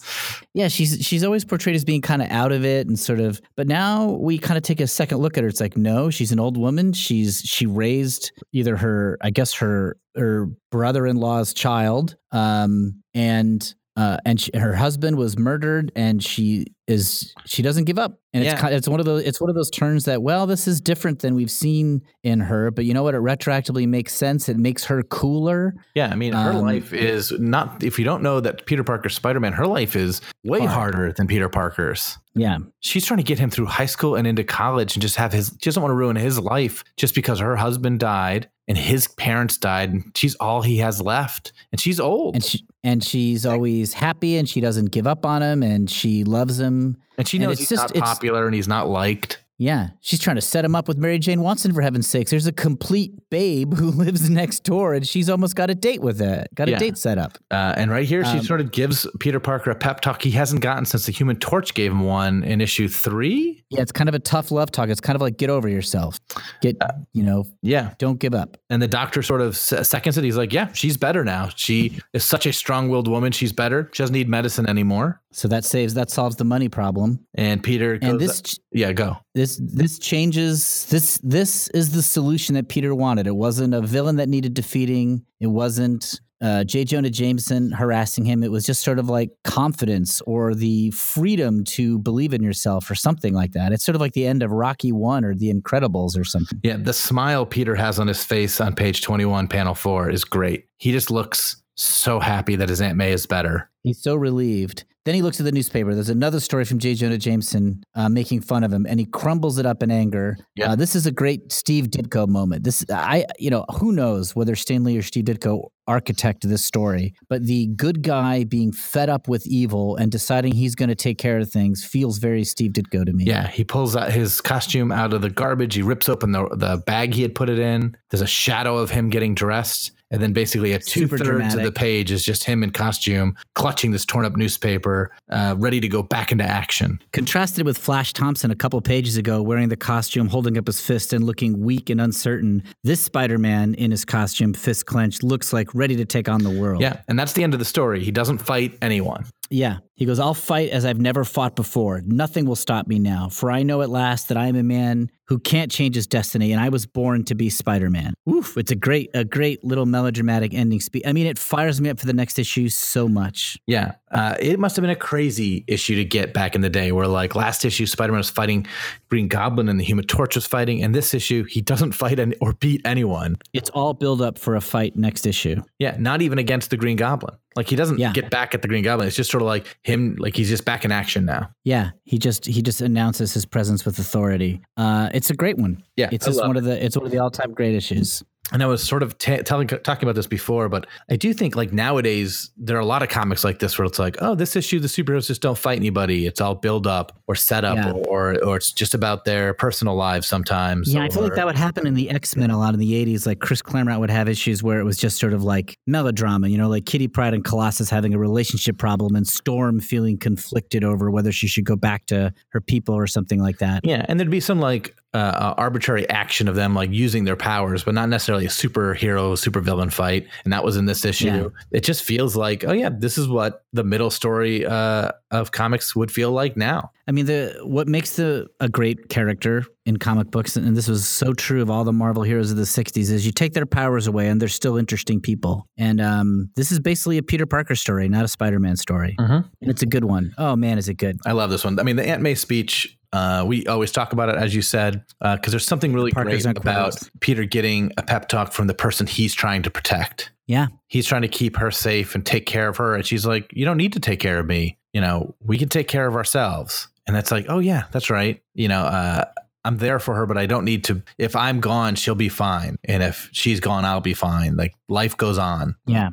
Yeah, she's she's always portrayed as being kind of out of it and sort of but now we kind of take a second look at her. It's like, no, she's an old woman. She's she raised either her I guess her her brother-in-law's child um and uh, and she, her husband was murdered, and she is she doesn't give up, and Yeah. it's it's one of those it's one of those turns that well this is different than we've seen in her, but you know what it retroactively makes sense. It makes her cooler. Yeah, I mean, her Um, life is not, if you don't know that Peter Parker's Spider Man, her life is way Hard. harder than Peter Parker's. Yeah, she's trying to get him through high school and into college and just have his she doesn't want to ruin his life just because her husband died and his parents died and she's all he has left and she's old and she and she's always happy, and she doesn't give up on him, and she loves him. and she and knows it's he's just- not popular and he's not liked Yeah, she's trying to set him up with Mary Jane Watson for heaven's sakes. There's a complete babe who lives next door, and she's almost got a date with it. Got a Yeah. date set up. uh, and right here she Um, sort of gives peter parker a pep talk he hasn't gotten since the human torch gave him one in issue three Yeah, it's kind of a tough love talk. It's kind of like get over yourself. Get you know, yeah don't give up. and the doctor sort of seconds it he's like yeah she's better now she is such a strong-willed woman she's better she doesn't need medicine anymore So that saves that solves the money problem. and peter goes, And this yeah go this this changes this this is the solution that Peter wanted. It wasn't a villain that needed defeating. It wasn't uh, J. Jonah Jameson harassing him. It was just sort of like confidence or the freedom to believe in yourself or something like that. It's sort of like the end of Rocky One or The Incredibles or something. Yeah, the smile Peter has on his face on page 21, panel four, is great. He just looks so happy that his Aunt May is better. He's so relieved. Then he looks at the newspaper. There's another story from J. Jonah Jameson uh, making fun of him, and he crumbles it up in anger. Yeah. Uh, this is a great Steve Ditko moment. This, I, you know, who knows whether Stan Lee or Steve Ditko architect this story, but the good guy being fed up with evil and deciding he's going to take care of things feels very Steve Ditko to me. Yeah, he pulls out his costume out of the garbage. He rips open the, the bag he had put it in. There's a shadow of him getting dressed. And then basically a two thirds of the page is just him in costume, clutching this torn up newspaper, uh, ready to go back into action. Contrasted with Flash Thompson a couple pages ago, wearing the costume, holding up his fist, and looking weak and uncertain, this Spider Man in his costume, fist clenched, looks like ready to take on the world. Yeah, and that's the end of the story. He doesn't fight anyone. Yeah. He goes, I'll fight as I've never fought before. Nothing will stop me now, for I know at last that I am a man who can't change his destiny, and I was born to be Spider Man. Oof. It's a great, a great little melodramatic ending speech. I mean, it fires me up for the next issue so much. Yeah, uh, it must have been a crazy issue to get back in the day, where like last issue, Spider Man was fighting Green Goblin and the Human Torch was fighting, and this issue, he doesn't fight any, or beat anyone. It's all build up for a fight next issue. Yeah, not even against the Green Goblin. Like he doesn't Yeah. get back at the Green Goblin. It's just sort of like him, like he's just back in action now. Yeah, he just he just announces his presence with authority. Uh, it's a great one. Yeah, it's I just love one of the it's one of the all time great issues. And I was sort of ta telling, talking about this before, but I do think like nowadays there are a lot of comics like this where it's like, oh, this issue the superheroes just don't fight anybody. It's all build up. or setup Yeah. or or it's just about their personal lives sometimes. Yeah, I feel like that would happen in the X Men a lot in the '80s. Like Chris Claremont would have issues where it was just sort of like melodrama, you know, like Kitty Pryde and Colossus having a relationship problem, and Storm feeling conflicted over whether she should go back to her people or something like that. Yeah, and there'd be some like uh, uh, arbitrary action of them like using their powers, but not necessarily a superhero supervillain fight. And that was in this issue. Yeah. It just feels like, oh yeah, this is what the middle story uh, of comics would feel like now. I mean, the what makes the a great character in comic books, and this was so true of all the Marvel heroes of the '60s, is you take their powers away and they're still interesting people. And um, this is basically a Peter Parker story, not a Spider-Man story, Mhm. and it's a good one. Oh man, is it good? I love this one. I mean, the Aunt May speech. Uh, we always talk about it, as you said, because there's something really Parker's great about closed. Peter getting a pep talk from the person he's trying to protect. Yeah, He's trying to keep her safe and take care of her, and she's like, "You don't need to take care of me. You know, we can take care of ourselves." And that's like, "Oh yeah, that's right. You know, uh, I'm there for her, but I don't need to. If I'm gone, she'll be fine, and if she's gone, I'll be fine. Like life goes on." yeah.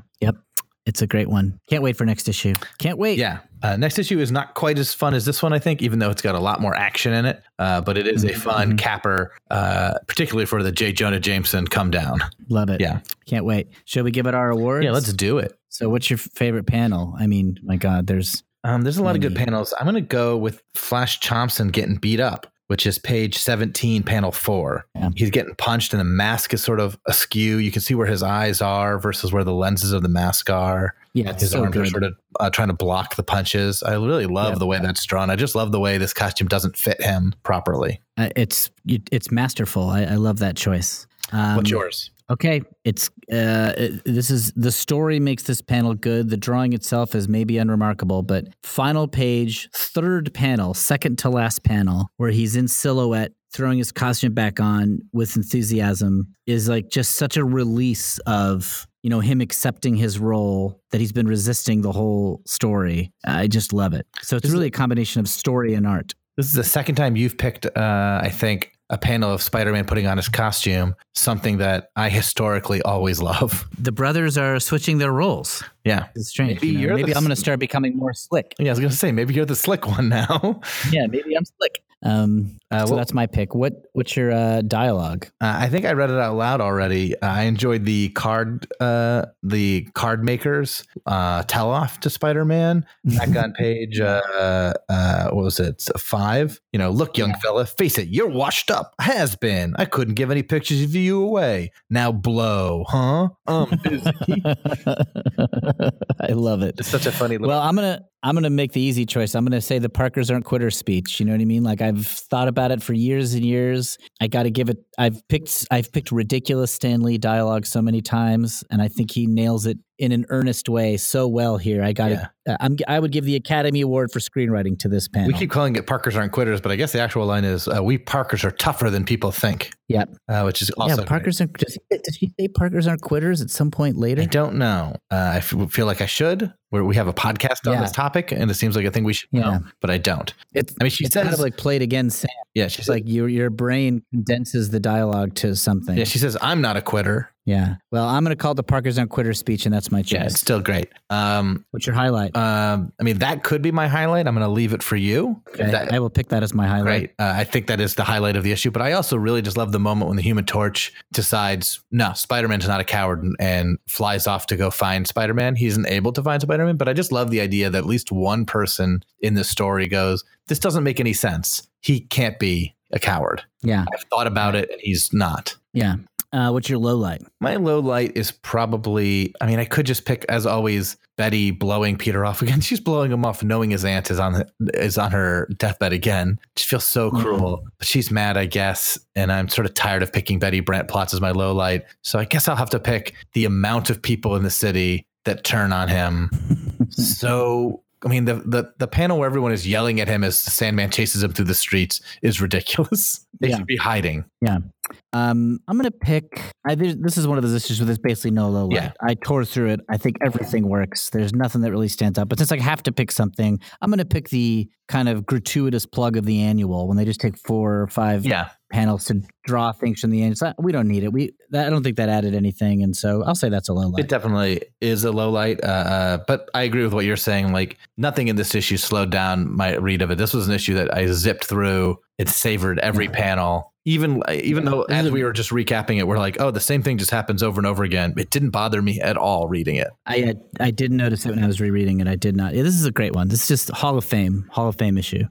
It's a great one. Can't wait for next issue. Can't wait. Yeah. Uh, next issue is not quite as fun as this one, I think, even though it's got a lot more action in it. Uh, but it is a fun Mhm. capper, uh, particularly for the J. Jonah Jameson come down. love it. Yeah. can't wait. Shall we give it our awards? Yeah, let's do it. So, what's your favorite panel? I mean, my God, there's Um, there's a lot of good panels. I'm going to go with Flash Thompson getting beat up, which is page 17, panel four. Yeah. He's getting punched, and the mask is sort of askew. You can see where his eyes are versus where the lenses of the mask are. yeah, His so arms are sort of uh, trying to block the punches. I really love Yeah. the way that's drawn. I just love the way this costume doesn't fit him properly. Uh, it's it's masterful. I, I love that choice. Um, What's yours? Okay, it's uh, it- this is the story makes this panel good. The drawing itself is maybe unremarkable, but final page, third panel, second to last panel, where he's in silhouette, throwing his costume back on with enthusiasm, is like just such a release of you know him accepting his role that he's been resisting the whole story. I just love it. So it's Is it- really a combination of story and art. This is the second time you've picked, uh, I think, a panel of Spider Man putting on his costume, something that I historically always love. The brothers are switching their roles. Yeah. It's strange. Maybe you know? you're maybe the I'm going to start becoming more slick. Yeah, I was going to say, maybe you're the slick one now. Yeah, maybe I'm slick. Um, Uh, so well- that's my pick. What What's your uh, dialogue? Uh, I think I read it out loud already. Uh, I enjoyed the card, uh, the card makers uh, tell off to Spider Man back on page. Uh, uh, what was it? Five. You know, look, young fella, face it, you're washed up. Has been. I couldn't give any pictures of you away. Now blow, huh? Um, busy. I love it. it's such a funny. Little, Well, I'm gonna I'm gonna make the easy choice. I'm gonna say the Parkers aren't quitters speech. You know what I mean? Like I've thought about it for years and years. I got to give it. I've picked I've picked ridiculous Stan Lee dialogue so many times, and I think he nails it in an earnest way so well here. I got to. Uh, I'm I would give the Academy Award for screenwriting to this panel. we keep calling it Parkers aren't quitters, but I guess the actual line is uh, "We Parkers are tougher than people think." Yep. uh, which is also yeah, Parkers aren't. Did he say Parkers aren't quitters at some point later? I don't know. Uh, I f- feel like I should. Where we have a podcast on Yeah. this topic, and it seems like a thing we should Yeah. know, but I don't. It's, I mean, she it's kind says, of like played again, Sam. yeah, she's like your your brain condenses the dialogue to something. yeah, she says, I'm not a quitter. Yeah. Well, I'm going to call the Parkers aren't quitters speech, and that's my Yeah, choice. it's still great. Um, What's your highlight? um, I mean, that could be my highlight. I'm going to leave it for you. Okay, That- I will pick that as my highlight. Great. Uh, I think that is the highlight of the issue. But I also really just love the moment when the Human Torch decides, no, Spider Man's not a coward and, and flies off to go find Spider Man. He isn't able to find Spider Man. But I just love the idea that at least one person in this story goes, this doesn't make any sense. He can't be a coward. Yeah. I've thought about it and he's not. Yeah. Uh, what's your low light? My low light is probably, I mean, I could just pick, as always, Betty blowing Peter off again. She's blowing him off, knowing his aunt is on is on her deathbed again. She feels so Yeah. cruel, but she's mad, I guess. And I'm sort of tired of picking Betty Brant plots as my low light. So I guess I'll have to pick the amount of people in the city that turn on him. so I mean, the, the the panel where everyone is yelling at him as the Sandman chases him through the streets is ridiculous. They Yeah. should be hiding. Um, I'm gonna pick. I, this is one of those issues where there's basically no low light. Yeah. I tore through it. I think everything works. There's nothing that really stands out. But since I have to pick something, I'm gonna pick the kind of gratuitous plug of the annual when they just take four or five Yeah. panels to draw things from the end. It's we don't need it. We that, I don't think that added anything, and so I'll say that's a low light. It definitely is a low light, uh, uh, but I agree with what you're saying. Like nothing in this issue slowed down my read of it. This was an issue that I zipped through. It savored every panel, even uh, even though as we were just recapping it, we're like, oh, the same thing just happens over and over again. It didn't bother me at all reading it. I had, I did notice it when I was rereading it. I did not. Yeah, this is a great one. This is just Hall of Fame, Hall of Fame issue.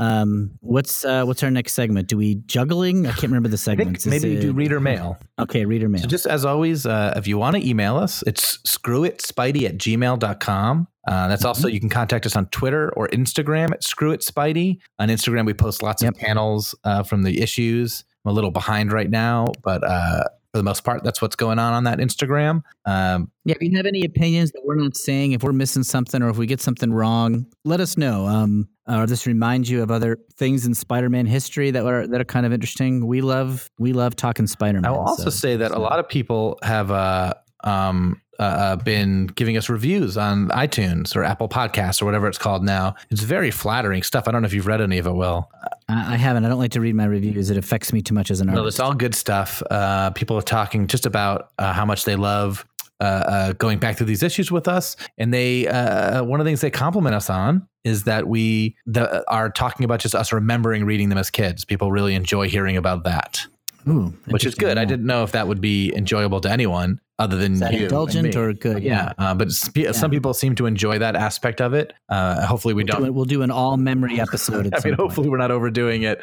Um, what's uh, what's our next segment? Do we juggling? I can't remember the segments. Maybe it- do reader mail. Okay, reader mail. So just as always, uh, if you want to email us, it's screwitspidey at gmail.com. Uh, that's also, you can contact us on Twitter or Instagram at screwitspidey. On Instagram, we post lots Yep. of panels uh, from the issues. I'm a little behind right now, but uh, for the most part, that's what's going on on that Instagram. Um, Yeah, if you have any opinions that we're not saying, if we're missing something or if we get something wrong, let us know. Um, or just remind you of other things in Spider-Man history that are that are kind of interesting. We love we love talking Spider-Man. I will also so- say that a lot of people have uh, um, uh, uh, been giving us reviews on iTunes or Apple Podcasts or whatever it's called now. It's very flattering stuff. I don't know if you've read any of it, Will. I, I haven't. I don't like to read my reviews. It affects me too much as an artist. No, it's all good stuff. Uh, people are talking just about uh, how much they love uh, uh, going back through these issues with us, and they uh, one of the things they compliment us on is that we the, are talking about just us remembering reading them as kids. People really enjoy hearing about that, Ooh, which is good. I didn't know if that would be enjoyable to anyone other than you indulgent or good? Yeah, uh, but spe- some people seem to enjoy that aspect of it. Uh, hopefully, we We'll don't do, we'll do an all memory episode. I mean, point. hopefully we're not overdoing it,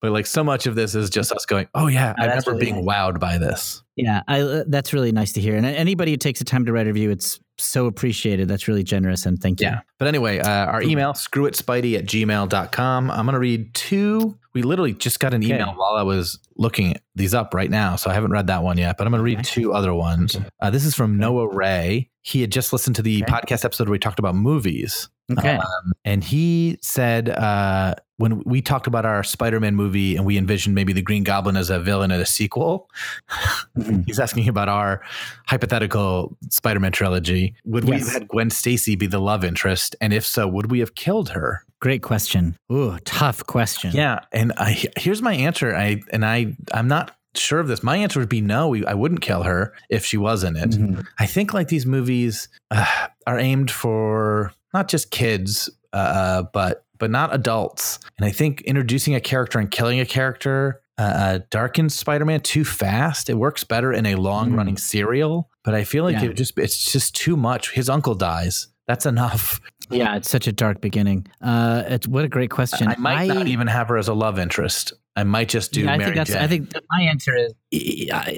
but like so much of this is just us going, "Oh yeah, Oh, I remember really being nice. wowed by this." Yeah, I, uh, that's really nice to hear. And anybody who takes the time to write a review, it's so appreciated. That's really generous. And thank you. Yeah. But anyway, uh, our email, screwitspidey at gmail.com. I'm going to read two. We literally just got an Okay. email while I was looking these up right now. So I haven't read that one yet, but I'm going to read Okay. two other ones. Uh, this is from Noah Ray. He had just listened to the Okay. podcast episode where we talked about movies. Okay. Um, and he said uh, when we talked about our Spider-Man movie and we envisioned maybe the Green Goblin as a villain in a sequel, Mhm. he's asking about our hypothetical Spider-Man trilogy. Would we have had Gwen Stacy be the love interest, and if so, would we have killed her? Great question. Ooh, tough question. Yeah, and I, here's my answer. I and I I'm not sure of this. My answer would be no. We, I wouldn't kill her if she was in it. Mhm. I think like these movies uh, are aimed for not just kids, uh, but but not adults. And I think introducing a character and killing a character uh, uh, darkens Spider-Man too fast. It works better in a long-running serial, but I feel like Yeah. it just it's just too much. His uncle dies. That's enough. Yeah, it's such a dark beginning. Uh, it's what a great question. I might not even have her as a love interest. I might just do Yeah, I Mary think that's. Jane. I think my answer is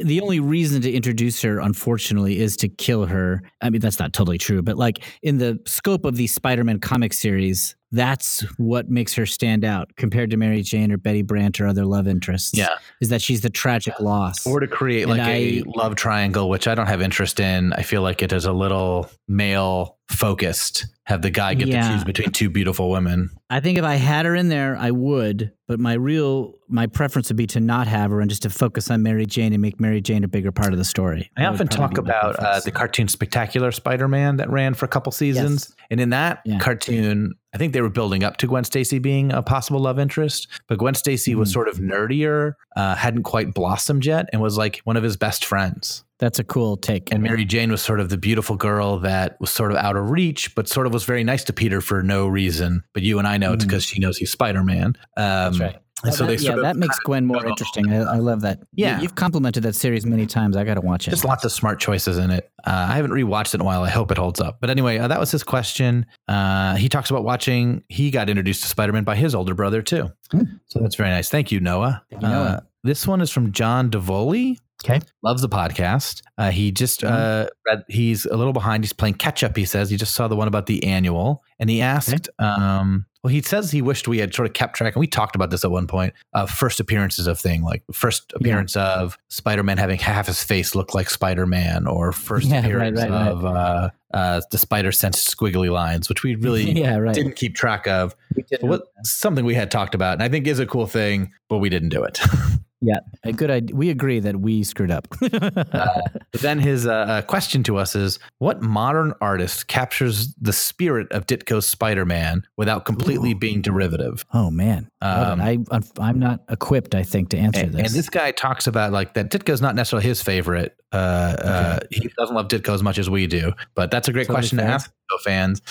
the only reason to introduce her, unfortunately, is to kill her. I mean, that's not totally true, but like in the scope of the Spider-Man comic series, that's what makes her stand out compared to Mary Jane or Betty Brant or other love interests. Yeah. is that she's the tragic loss. or to create And like a I- love triangle, which I don't have interest in. I feel like it is a little male focused. Have the guy get Yeah. to choose between two beautiful women. I think if I had her in there, I would. But my real, my preference would be to not have her and just to focus on Mary Jane and make Mary Jane a bigger part of the story. I That often talk about uh, the cartoon Spectacular Spider-Man that ran for a couple seasons, and in that Yeah. cartoon, I think they were building up to Gwen Stacy being a possible love interest, but Gwen Stacy was Mhm. sort of nerdier, uh, hadn't quite blossomed yet, and was like one of his best friends. That's a cool take. And Mary Jane was sort of the beautiful girl that was sort of out of reach, but sort of was very nice to Peter for no reason. But you and I know it's because she knows he's Spider Man. Um, That's right. And so that, they yeah, that makes Gwen more go- interesting. I, I love that. Yeah. you've complimented that series many times. I got to watch it. There's lots of smart choices in it. Uh, I haven't rewatched it in a while. I hope it holds up. But anyway, uh, that was his question. Uh, he talks about watching. He got introduced to Spider Man by his older brother too. Hmm. So that's very nice. Thank you, Noah. Thank you, Noah. Uh, this one is from John Davoli. Okay. Loves the podcast. Uh, he just uh, read, he's a little behind. He's playing catch up. He says he just saw the one about the annual, and he asked. Um, well, he says he wished we had sort of kept track, and we talked about this at one point. Uh, first appearances of thing like first appearance of Spider Man having half his face look like Spider Man, or first Yeah, appearance right, right. of uh, uh, the Spider Sense squiggly lines, which we really yeah, right. didn't keep track of. We did What something we had talked about, and I think is a cool thing, but we didn't do it. Yeah, a good idea. We agree that we screwed up. But then his uh, uh, question to us is what modern artist captures the spirit of Ditko's Spider Man without completely being derivative? oh man, Um, I I'm not equipped. I think to answer And, this. and this guy talks about like that Ditko's not necessarily his favorite. Uh, uh, he doesn't love Ditko as much as we do, but that's a great Totally question to ask Ditko fans.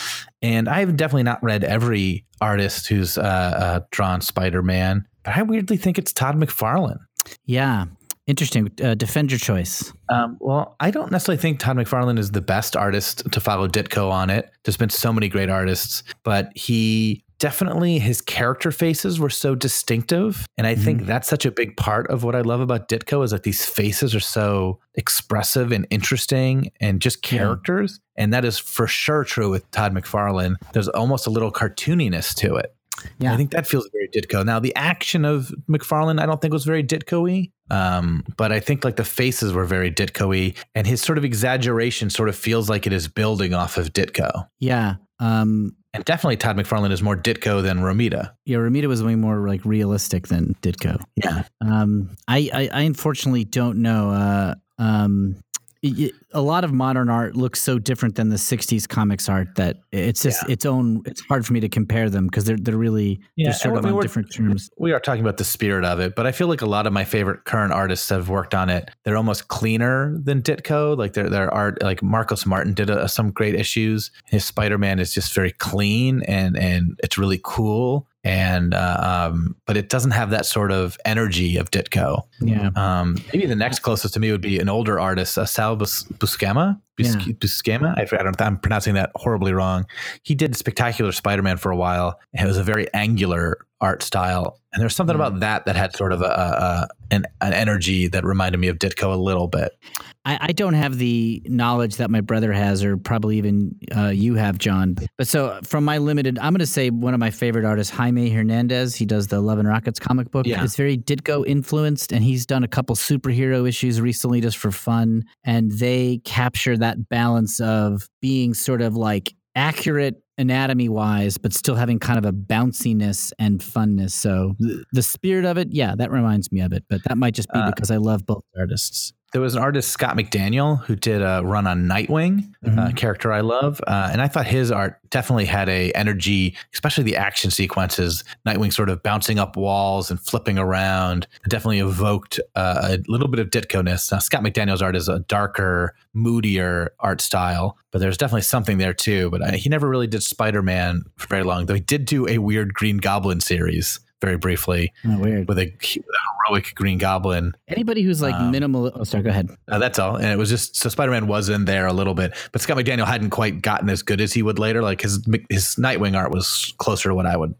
And I've definitely not read every artist who's uh, uh, drawn Spider Man, but I weirdly think it's Todd McFarlane. yeah, interesting. Uh, defend your choice. Um, well, I don't necessarily think Todd McFarlane is the best artist to follow Ditko on it. There's been so many great artists, but he definitely his character faces were so distinctive, and I think that's such a big part of what I love about Ditko is that these faces are so expressive and interesting and just Yeah. characters, and that is for sure true with Todd McFarlane. There's almost a little cartooniness to it. Yeah. I think that feels very Ditko. Now, the action of McFarlane, I don't think was very Ditko-y, um, but I think like the faces were very Ditko-y, and his sort of exaggeration sort of feels like it is building off of Ditko. Yeah. Um, And definitely, Todd McFarlane is more Ditko than Romita. yeah, Romita was way more like realistic than Ditko. Yeah, Um, I, I, I unfortunately don't know. Uh, um, a lot of modern art looks so different than the '60s comics art that it's just its own. It's hard for me to compare them because they're they're really Yeah, they're sort I of mean, on different terms. we are talking about the spirit of it, but I feel like a lot of my favorite current artists have worked on it. They're almost cleaner than Ditko. Like their their art, like Marcos Martin did a, some great issues. His Spider Man is just very clean and and it's really cool. And uh, um, but it doesn't have that sort of energy of Ditko. Yeah. Um, maybe the next closest to me would be an older artist, uh, Sal Bus- Buscema. Yeah. I, I don't. I'm pronouncing that horribly wrong. He did Spectacular Spider-Man for a while. and It was a very angular art style, and there's something about that that had sort of a, a, a an, an energy that reminded me of Ditko a little bit. I, I don't have the knowledge that my brother has, or probably even uh, you have, John. But so from my limited, I'm going to say one of my favorite artists, Jaime Hernandez. He does the Love and Rockets comic book. Yeah. It's very Ditko influenced, and he's done a couple superhero issues recently just for fun. And they capture that balance of being sort of like accurate anatomy wise, but still having kind of a bounciness and funness. So th- the spirit of it, yeah, that reminds me of it. But that might just be Uh, because I love both artists. There was an artist Scott McDaniel who did a run on Nightwing, a Mhm. character I love, uh, and I thought his art definitely had a energy, especially the action sequences. Nightwing sort of bouncing up walls and flipping around, definitely evoked uh, a little bit of Ditko-ness. Now, Scott McDaniel's art is a darker, moodier art style, but there's definitely something there too. But I, he never really did Spider-Man for very long, though he did do a weird Green Goblin series very briefly Oh, weird. with a, with a heroic Green Goblin. Anybody who's like Um, minimal. Oh, sorry. Go ahead. Uh, that's all. And it was just so Spider Man was in there a little bit, but Scott McDaniel hadn't quite gotten as good as he would later. Like his his Nightwing art was closer to what I would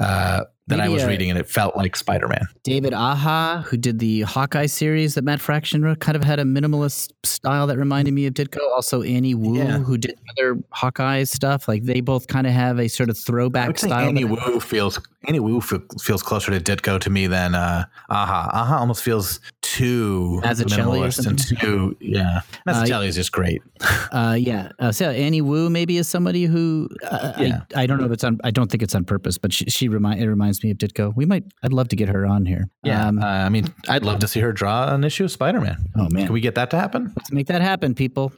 uh, than I was uh, reading, and it felt like Spider Man. David Aja, who did the Hawkeye series that Matt Fraction wrote, kind of had a minimalist style that reminded me of Ditko. Also, Annie Wu, Yeah. who did other Hawkeye stuff. Like they both kind of have a sort of throwback style. Annie that- Wu feels Annie Wu feels closer to Ditko to me than uh, Aja. Aja almost feels too minimalist and too yeah. Mazzucchelli is just great. Uh, yeah. Uh, so Annie Wu maybe is somebody who uh, Yeah. I, I don't know if it's on. I don't think it's on purpose, but she, she remind it reminds me of Ditko. We might. I'd love to get her on here. Yeah, Um, uh, I mean, I'd love to see her draw an issue of Spider Man. oh man, Can we get that to happen? let's make that happen, people.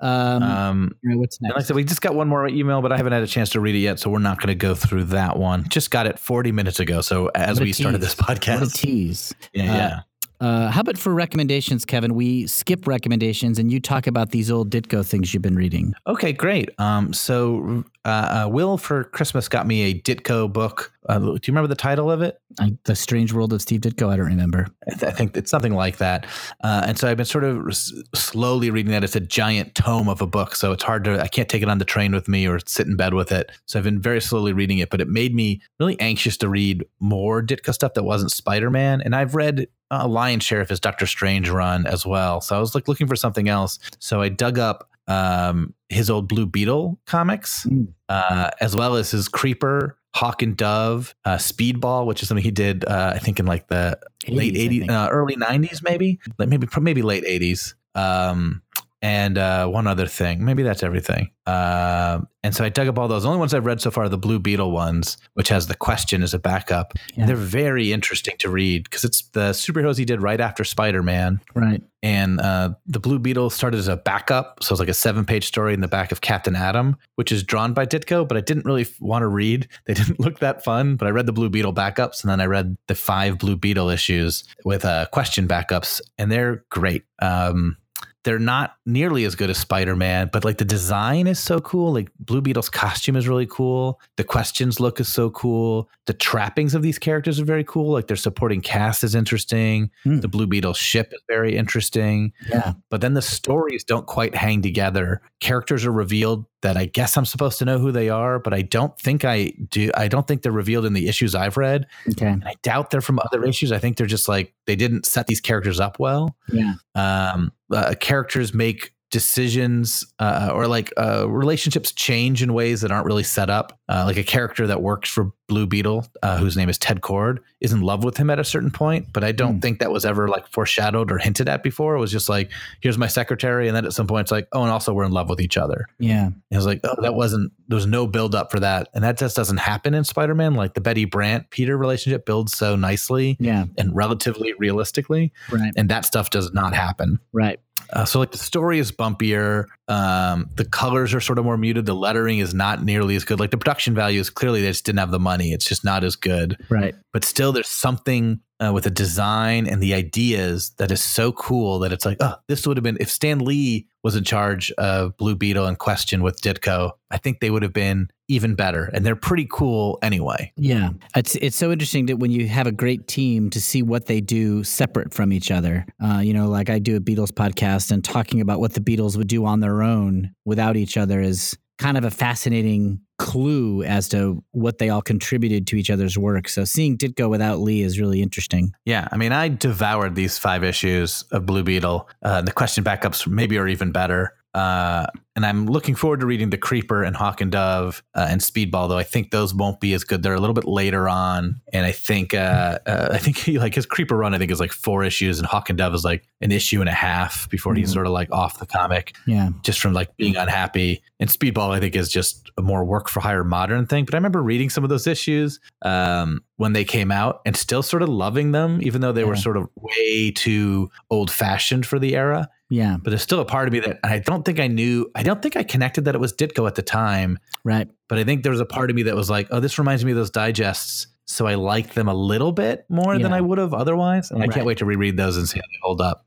Um, Um, what's next? like I said, we just got one more email, but I haven't had a chance to read it yet, so we're not going to go through that one. Just got it 40 minutes ago. So as we started this podcast, tease. yeah, Uh, yeah. Uh, how about for recommendations, Kevin? We skip recommendations and you talk about these old Ditko things you've been reading. Okay, great. Um, so uh, uh, Will for Christmas got me a Ditko book. Uh, do you remember the title of it? I, the Strange World of Steve Ditko. I don't remember. I, th- I think it's something like that. Uh, and so I've been sort of s- slowly reading that. It's a giant tome of a book, so it's hard to. I can't take it on the train with me or sit in bed with it. So I've been very slowly reading it, but it made me really anxious to read more Ditko stuff that wasn't Spider Man. And I've read a lion's share of his Doctor Strange run as well. So I was like looking for something else. So I dug up um, his old Blue Beetle comics, Mm. uh, as well as his Creeper. Hawk and Dove, uh, Speedball, which is something he did, uh, I think, in like the late 80s, I 80s, uh, early 90s, maybe, like maybe maybe late 80s. Um, and uh, one other thing. Maybe that's everything. Uh, and so I dug up all those. The only ones I've read so far are the Blue Beetle ones, which has the question as a backup. Yeah. And they're very interesting to read because it's the superheroes he did right after Spider Man. Right. And uh, the Blue Beetle started as a backup. So it's like a seven page story in the back of Captain Atom, which is drawn by Ditko, but I didn't really f- want to read. They didn't look that fun, but I read the Blue Beetle backups and then I read the five Blue Beetle issues with uh, question backups, and they're great. Um, they're not nearly as good as Spider-Man, but like the design is so cool. Like Blue Beetle's costume is really cool. The questions look is so cool. The trappings of these characters are very cool. Like their supporting cast is interesting. Hmm. The Blue Beetle ship is very interesting. Yeah. But then the stories don't quite hang together. Characters are revealed that I guess I'm supposed to know who they are, but I don't think I do. I don't think they're revealed in the issues I've read. Okay. And I doubt they're from other issues. I think they're just like they didn't set these characters up well Yeah. um, uh, characters make decisions uh, or like uh, relationships change in ways that aren't really set up. Uh, like a character that works for Blue Beetle, uh, whose name is Ted Kord, is in love with him at a certain point, but I don't Hmm. think that was ever like foreshadowed or hinted at before. It was just like, here's my secretary, and then at some point it's like, oh, and also we're in love with each other. Yeah. And it was like, oh, that wasn't. There was no build up for that, and that just doesn't happen in Spider Man. Like the Betty Brant Peter relationship builds so nicely Yeah. and relatively realistically, Right. and that stuff does not happen. Right. Uh, so like the story is bumpier. Um, the colors are sort of more muted. The lettering is not nearly as good. Like the production value is clearly they just didn't have the money. It's just not as good. Right. But still, there's something uh, with the design and the ideas that is so cool that it's like, oh, this would have been if Stan Lee was in charge of Blue Beetle and Question with Ditko. I think they would have been even better, and they're pretty cool anyway. Yeah, it's it's so interesting that when you have a great team to see what they do separate from each other. Uh, you know, like I do a Beatles podcast, and talking about what the Beatles would do on their own without each other is kind of a fascinating clue as to what they all contributed to each other's work. So seeing Ditko without Lee is really interesting. Yeah, I mean, I devoured these five issues of Blue Beetle. Uh, the question backups maybe are even better. Uh, and I'm looking forward to reading the Creeper and Hawk and Dove uh, and Speedball, though I think those won't be as good. They're a little bit later on, and I think uh, uh, I think he, like his Creeper run, I think is like four issues, and Hawk and Dove is like an issue and a half before he's Mhm. sort of like off the comic Yeah, just from like being unhappy. And Speedball, I think, is just a more work for hire modern thing. But I remember reading some of those issues um, when they came out and still sort of loving them, even though they were sort of way too old fashioned for the era. Yeah, But there's still a part of me that I don't think I knew. I don't think I connected that it was Ditko at the time. right. But I think there was a part of me that was like, oh, this reminds me of those digests. So I liked them a little bit more than I would have otherwise. And I can't wait to reread those and see how they hold up.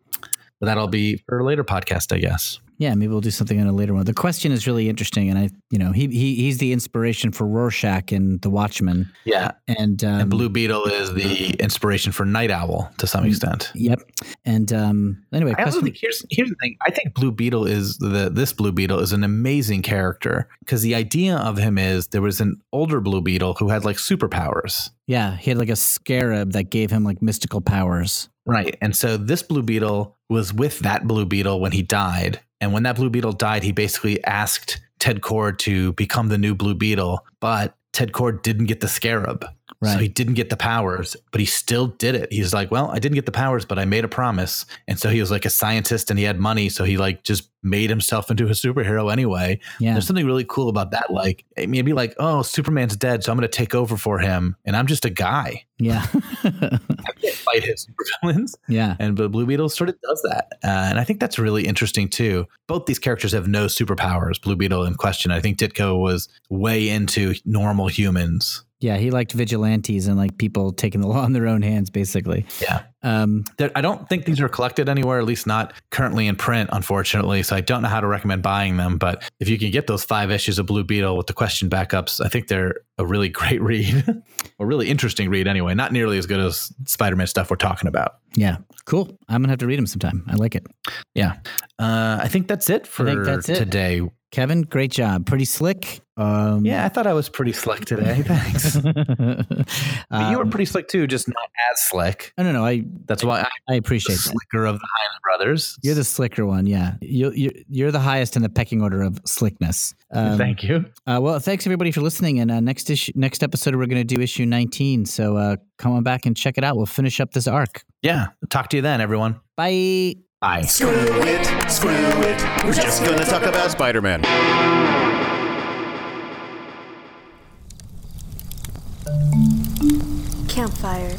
But that'll be for a later podcast, I guess. Yeah, maybe we'll do something on a later one. The question is really interesting, and I, you know, he, he he's the inspiration for Rorschach and The Watchmen, Yeah. and um, and Blue Beetle is the inspiration for Nite Owl to some extent. Yep. And um, anyway, I also question, think here's here's the thing. I think Blue Beetle is the this Blue Beetle is an amazing character because the idea of him is there was an older Blue Beetle who had like superpowers. yeah, he had like a scarab that gave him like mystical powers. Right. And so this Blue Beetle was with that Blue Beetle when he died. And when that Blue Beetle died, he basically asked Ted Kord to become the new Blue Beetle, but Ted Kord didn't get the scarab. Right. So he didn't get the powers, but he still did it. He's like, well, I didn't get the powers, but I made a promise. And so he was like a scientist and he had money. So he like just made himself into a superhero anyway. Yeah. There's something really cool about that. Like, I mean, it'd be like, oh, Superman's dead. So I'm going to take over for him. And I'm just a guy. Yeah. I can't fight his supervillains. yeah. And the Blue Beetle sort of does that. Uh, and I think that's really interesting too. Both these characters have no superpowers, Blue Beetle in question. I think Ditko was way into normal humans. Yeah. He liked vigilantes and like people taking the law in their own hands, basically. Yeah. Um, There, I don't think these are collected anywhere, at least not currently in print, unfortunately. So I don't know how to recommend buying them. But if you can get those five issues of Blue Beetle with the question backups, I think they're a really great read, a really interesting read anyway. Not nearly as good as Spider Man stuff we're talking about. yeah. Cool. I'm going to have to read them sometime. I like it. Yeah. Uh, I think that's it for that's it. today. Kevin, great job. Pretty slick. Um, Yeah, I thought I was pretty slick today. Thanks. But you were um, pretty slick too, just not as slick. I don't know. I, That's why I'm I the appreciate that. slicker of the Highland brothers. You're the slicker one, yeah. You, you, you're the highest in the pecking order of slickness. Um, Thank you. Uh, well, thanks everybody for listening. And uh, next issue, next episode, we're going to do issue 19. So uh, come on back and check it out. We'll finish up this arc. Yeah. Talk to you then, everyone. Bye. Bye. Screw it, screw it. We're just gonna talk about Spider Man. Campfire.